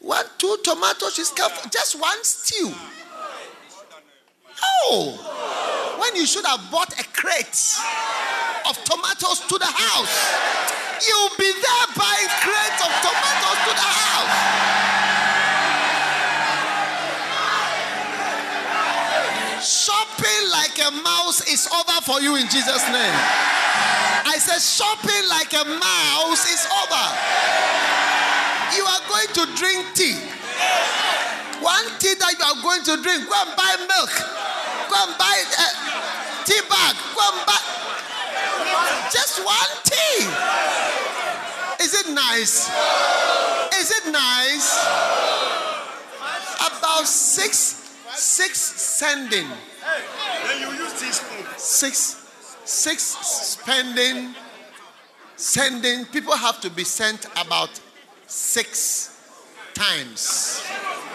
one, two tomatoes. She's careful, just one stew. Oh, when you should have bought a crate of tomatoes to the house, you'll be there buying crates of tomatoes to the house. Shopping like a mouse is over for you in Jesus' name. I said, shopping like a mouse is over. You are going to drink tea. One tea that you are going to drink, go and buy milk. Go and buy a tea bag. Go and buy just one tea. Is it nice? Is it nice? About six Six sending. Then you use teaspoon. Six, six spending, sending. People have to be sent about six times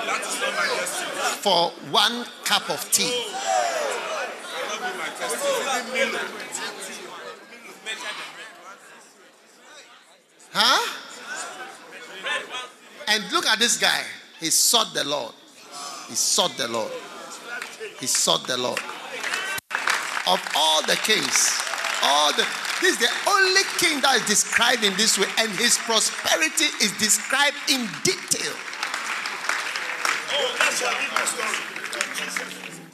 That is not my destiny. for one cup of tea. That will be my destiny. Even Milo. Huh? And look at this guy. He sought the Lord. He sought the Lord. He sought the Lord. Of all the kings, all the this is the only king that is described in this way, and his prosperity is described in detail.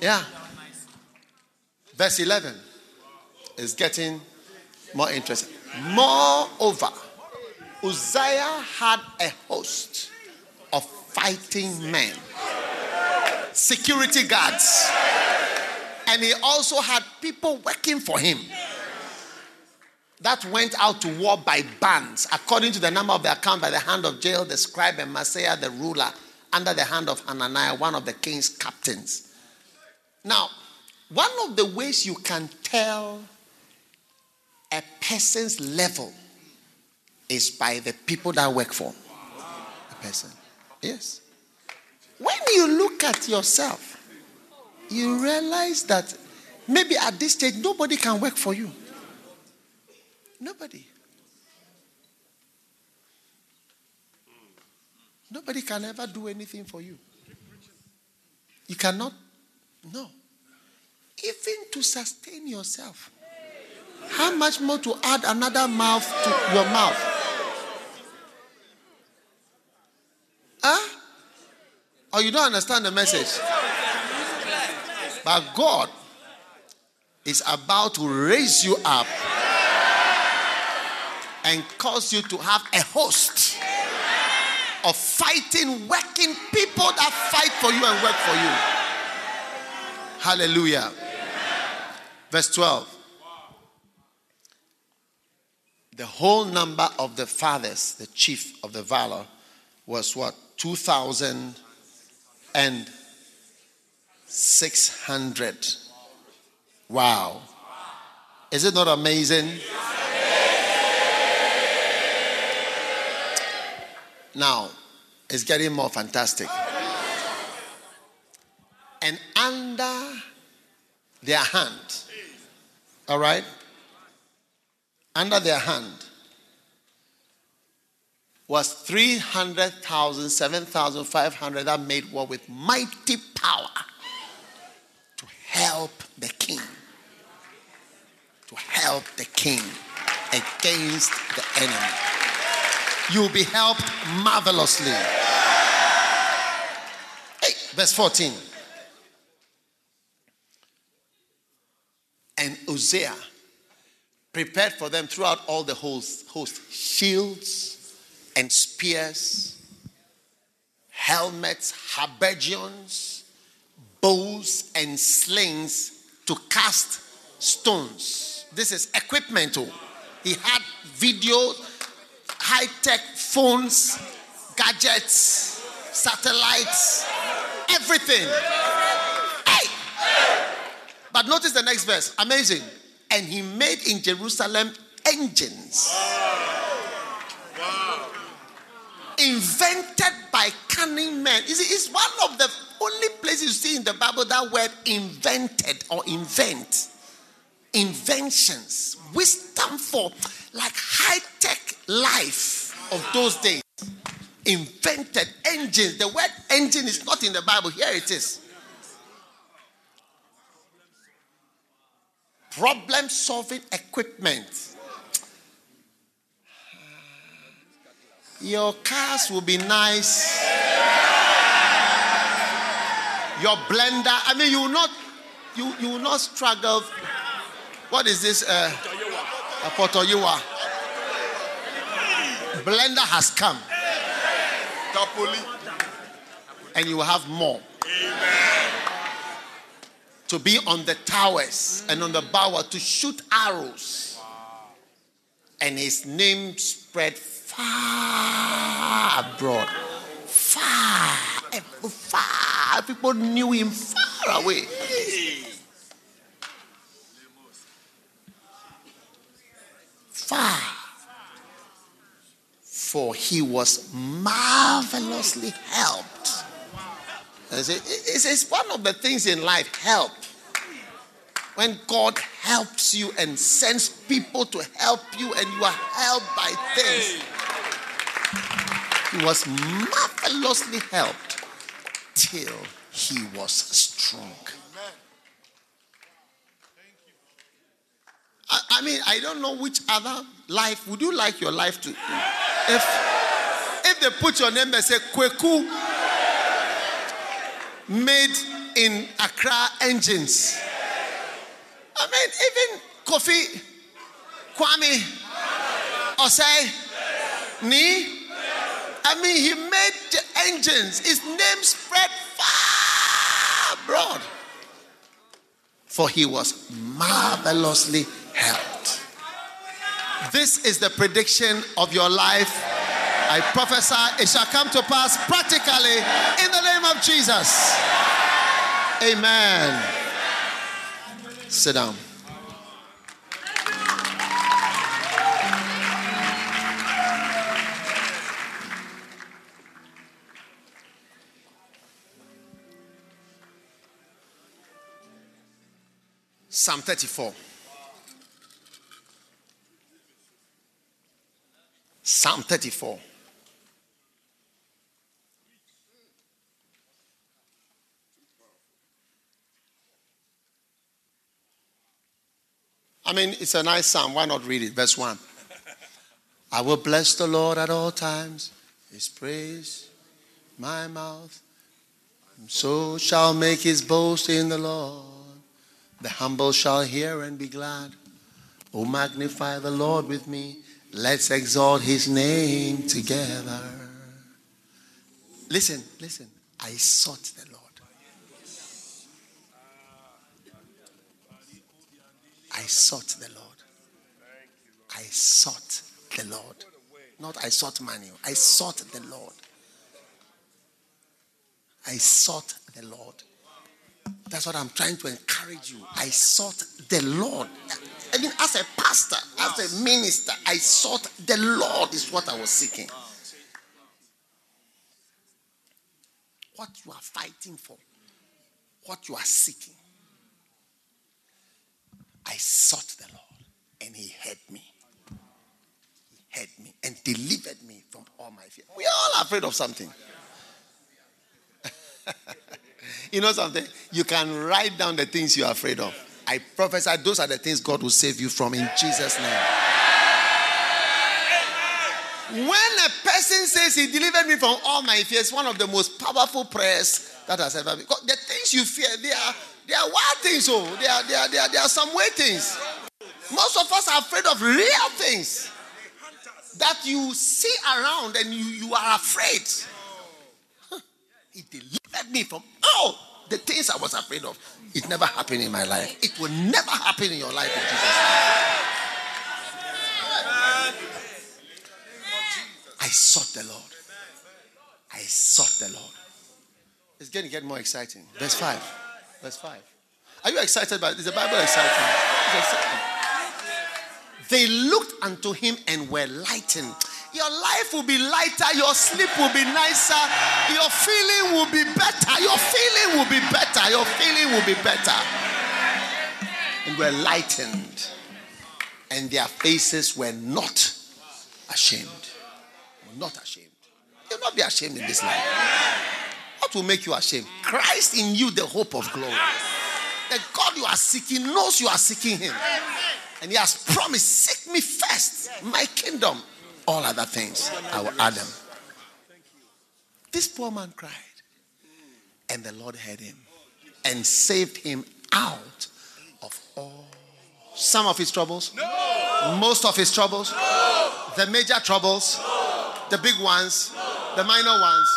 Yeah. Verse 11 is getting more interesting. Moreover, Uzziah had a host of fighting men, security guards, and he also had people working for him that went out to war by bands, according to the number of the account by the hand of Jael, the scribe, and Maaseiah, the ruler, under the hand of Hananiah, one of the king's captains. Now, one of the ways you can tell a person's level is by the people that work for a person. Yes. When you look at yourself, you realize that maybe at this stage nobody can work for you. Nobody. Nobody can ever do anything for you. You cannot. No. Even to sustain yourself. How much more to add another mouth to your mouth? Huh? Or you don't understand the message? But God is about to raise you up and cause you to have a host of fighting, working people that fight for you and work for you. Hallelujah. Verse 12. The whole number of the fathers, the chief of the valor, was what? 2,600. Wow. Is it not amazing? Now, it's getting more fantastic. And under their hand, all right? Under their hand was 300,000, 7,500 that made war with mighty power to help the king. To help the king against the enemy you'll be helped marvelously. Hey, verse 14. And Uzziah prepared for them throughout all the host, host shields and spears, helmets, habergeons, bows, and slings to cast stones. This is equipment. oh. He had video high tech phones, gadgets, satellites, everything. But notice the next verse. Amazing. And he made in Jerusalem engines. Invented by cunning men. You see, it's one of the only places you see in the Bible that word invented or invent. Inventions. Wisdom for like high tech life of those days. Invented engines. The word engine is not in the Bible. Here it is. Problem solving equipment. Your cars will be nice. Your blender. I mean, you will not. You, you will not struggle. What is this? Uh. Blender has come. And you will have more. To be on the towers and on the bower to shoot arrows. And his name spread far abroad. Far far. People knew him far away. Far. For he was marvelously helped. It's, it's one of the things in life help. When God helps you and sends people to help you, and you are helped by things, he was marvelously helped till he was strong. I, I mean, I don't know which other life would you like your life to. If if they put your name and say Kweku made in Accra engines. I mean, even Kofi, Kwame, Osei, Nii. I mean, he made the engines. His name spread far abroad. For he was marvelously helped. This is the prediction of your life. I prophesy it shall come to pass practically in the name of Jesus. Amen. Sit down. Psalm 34. Psalm 34. I mean, it's a nice psalm. Why not read it? Verse 1. I will bless the Lord at all times, his praise, my mouth. So shall make his boast in the Lord. The humble shall hear and be glad. Oh, magnify the Lord with me. Let's exalt his name together. Listen, listen. I sought the Lord. I sought the Lord. I sought the Lord. Not I sought money. I sought the Lord. I sought the Lord. That's what I'm trying to encourage you. I sought the Lord. I mean, as a pastor, as a minister, I sought the Lord, is what I was seeking. What you are fighting for, what you are seeking. I sought the Lord, and He heard me. He heard me and delivered me from all my fear. We are all afraid of something. <laughs> you know something? You can write down the things you are afraid of. I prophesy those are the things God will save you from in Jesus' name. When a person says he delivered me from all my fears, one of the most powerful prayers that has ever been. The things you fear, they are they are wild things, oh, they are they are they are, they are some way things. Most of us are afraid of real things that you see around and you, you are afraid. Huh. He delivered me from all the things I was afraid of. It never happened in my life. It will never happen in your life in Jesus'. I sought the Lord. I sought the Lord. It's getting get more exciting. Verse 5. Verse 5. Are you excited by Is the Bible exciting? exciting? They looked unto him and were lightened. Your life will be lighter, your sleep will be nicer, your feeling will be better, your feeling will be better, your feeling will be better. And were lightened, and their faces were not ashamed. Not ashamed. You'll not be ashamed in this life. What will make you ashamed? Christ in you, the hope of glory. The God you are seeking knows you are seeking Him. And He has promised, Seek me first, my kingdom. All other things, I will add them. This poor man cried, and the Lord heard him and saved him out of all. Some of his troubles, no. most of his troubles, no. the major troubles, no. The big ones, the minor ones,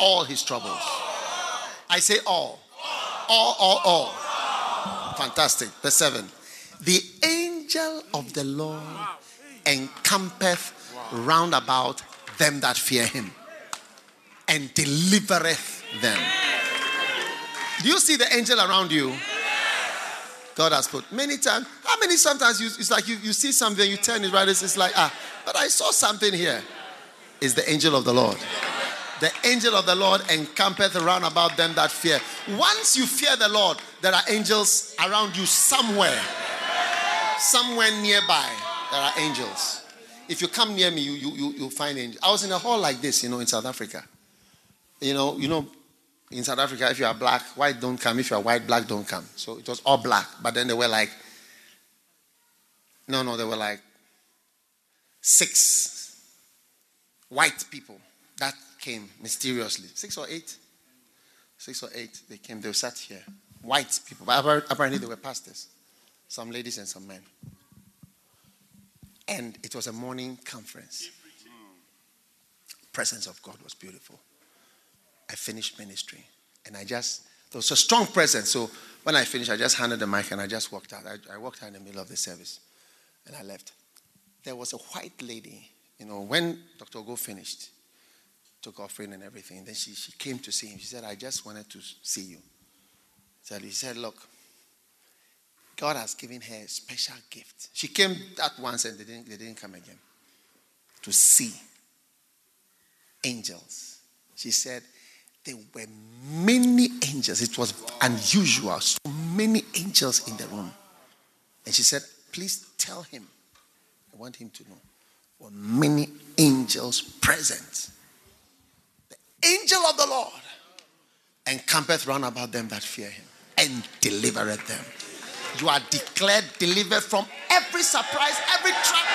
all his troubles. I say all. All, all, all. Fantastic. Verse 7. The angel of the Lord encampeth round about them that fear him and delivereth them. Do you see the angel around you? God has put many times. How many sometimes you, it's like you, you see something, you turn it right, it's, it's like, ah, but I saw something here. It's the angel of the Lord. The angel of the Lord encampeth around about them that fear. Once you fear the Lord, there are angels around you somewhere. Somewhere nearby, there are angels. If you come near me, you, you, you, you'll find angels. I was in a hall like this, you know, in South Africa. You know, you know, in South Africa, if you are black, white don't come. If you are white, black don't come. So it was all black. But then they were like, no, no, they were like six white people that came mysteriously. Six or eight? Six or eight. They came, they sat here. White people. But apparently they were pastors. Some ladies and some men. And it was a morning conference. Presence of God was beautiful. I finished ministry. And I just, there was a strong presence. So when I finished, I just handed the mic and I just walked out. I, I walked out in the middle of the service and I left. There was a white lady, you know, when Dr. Go finished, took offering and everything, then she, she came to see him. She said, I just wanted to see you. So he said, Look, God has given her a special gift. She came that once and they didn't, they didn't come again to see angels. She said, there were many angels. It was unusual. So many angels in the room. And she said, Please tell him. I want him to know. Were many angels present. The angel of the Lord encampeth round about them that fear him and delivereth them. You are declared delivered from every surprise, every trap,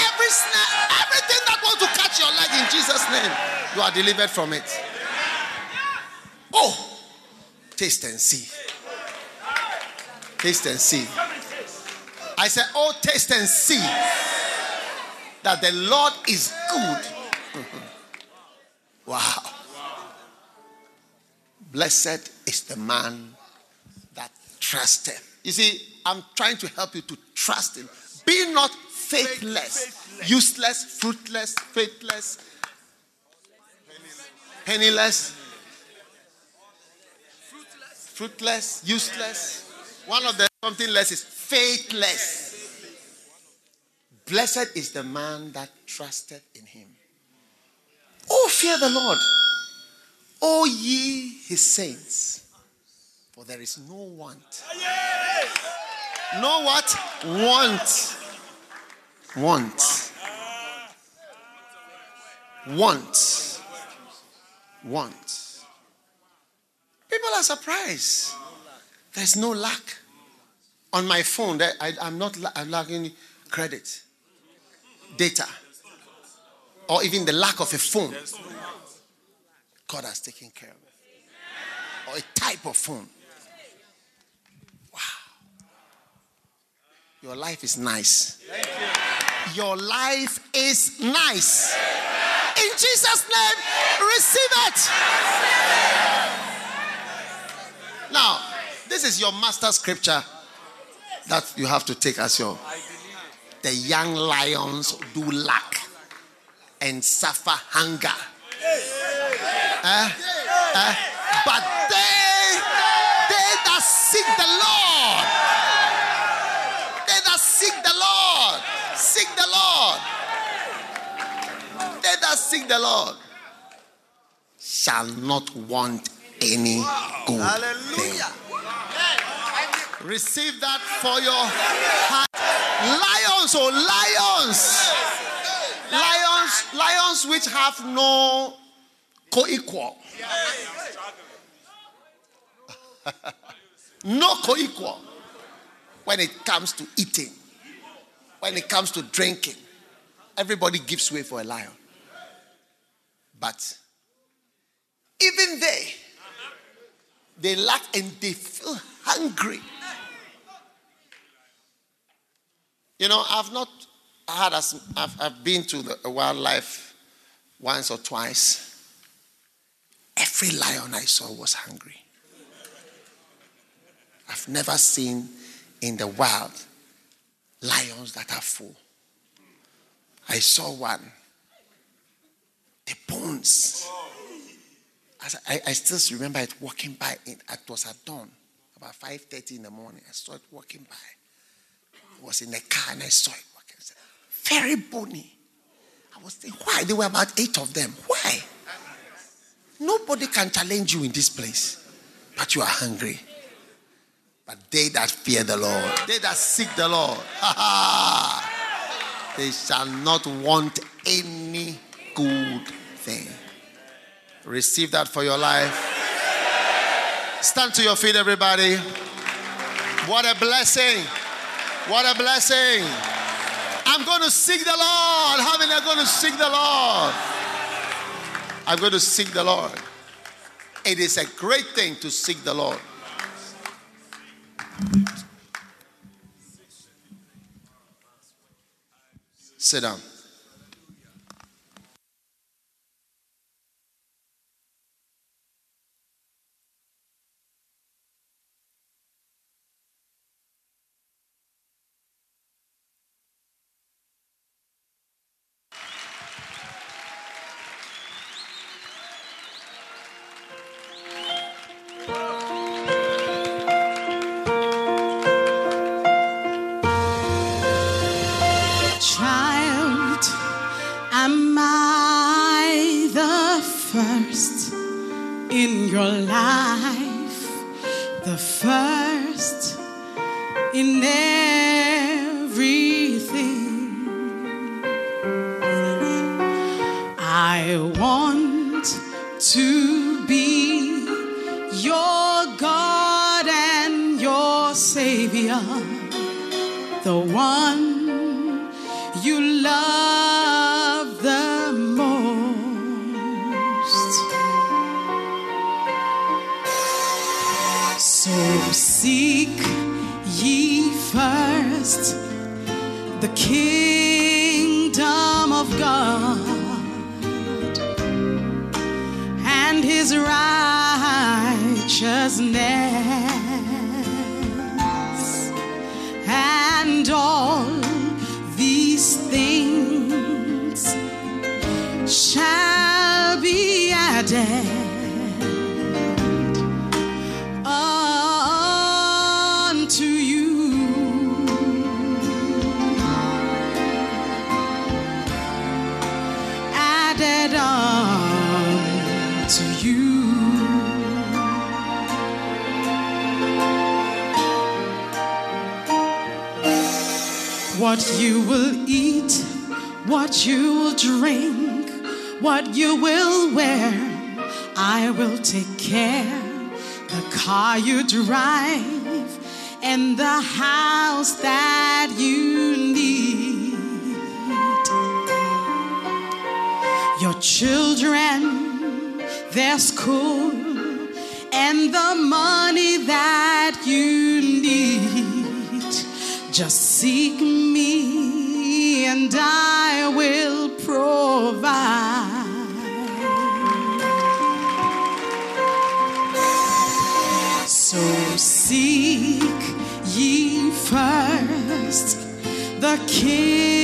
every snare, everything that wants to catch your leg in Jesus' name. You are delivered from it. Oh, taste and see. Taste and see. I said, Oh, taste and see that the Lord is good. <laughs> wow. Blessed is the man that trusteth. You see, I'm trying to help you to trust Him. Be not faithless, useless, fruitless, faithless, penniless fruitless, useless. One of the something less is faithless. Blessed is the man that trusted in him. Oh, fear the Lord. O ye his saints. For there is no want. No what? Want. Want. Want. Want. People are surprised. There's no lack. On my phone, I, am not I'm lacking credit, data, or even the lack of a phone. God has taken care of it. Or a type of phone. Wow. Your life is nice. Your life is nice. In Jesus' name, receive it. Now, this is your master scripture that you have to take as your. The young lions do lack and suffer hunger. Uh, uh, but they, they that seek the Lord, they that seek the Lord, seek the Lord, they that seek the Lord shall not want any good Hallelujah. thing. Receive that for your heart. Lions, oh lions. Lions, lions which have no co-equal. <laughs> no co-equal when it comes to eating, when it comes to drinking. Everybody gives way for a lion. But even they they lack and they feel hungry. You know, I've not had as I've, I've been to the wildlife once or twice. Every lion I saw was hungry. I've never seen in the wild lions that are full. I saw one. The bones I, I still remember it walking by. It, it was at dawn, about 5.30 in the morning. I saw it walking by. Was in the car and I saw it. Very bony. I was thinking, why? There were about eight of them. Why? Nobody can challenge you in this place, but you are hungry. But they that fear the Lord, they that seek the Lord, <laughs> they shall not want any good thing. Receive that for your life. Stand to your feet, everybody. What a blessing! What a blessing! I'm going to seek the Lord. How many are going to seek the Lord? I'm going to seek the Lord. It is a great thing to seek the Lord. Sit down. And I will provide. So seek ye first the kingdom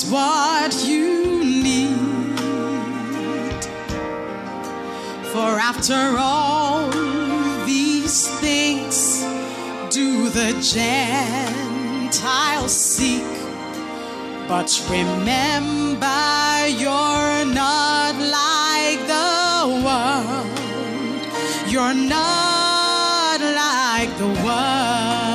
what you need. For after all these things do the Gentiles seek. But remember, you're not like the world. You're not like the world.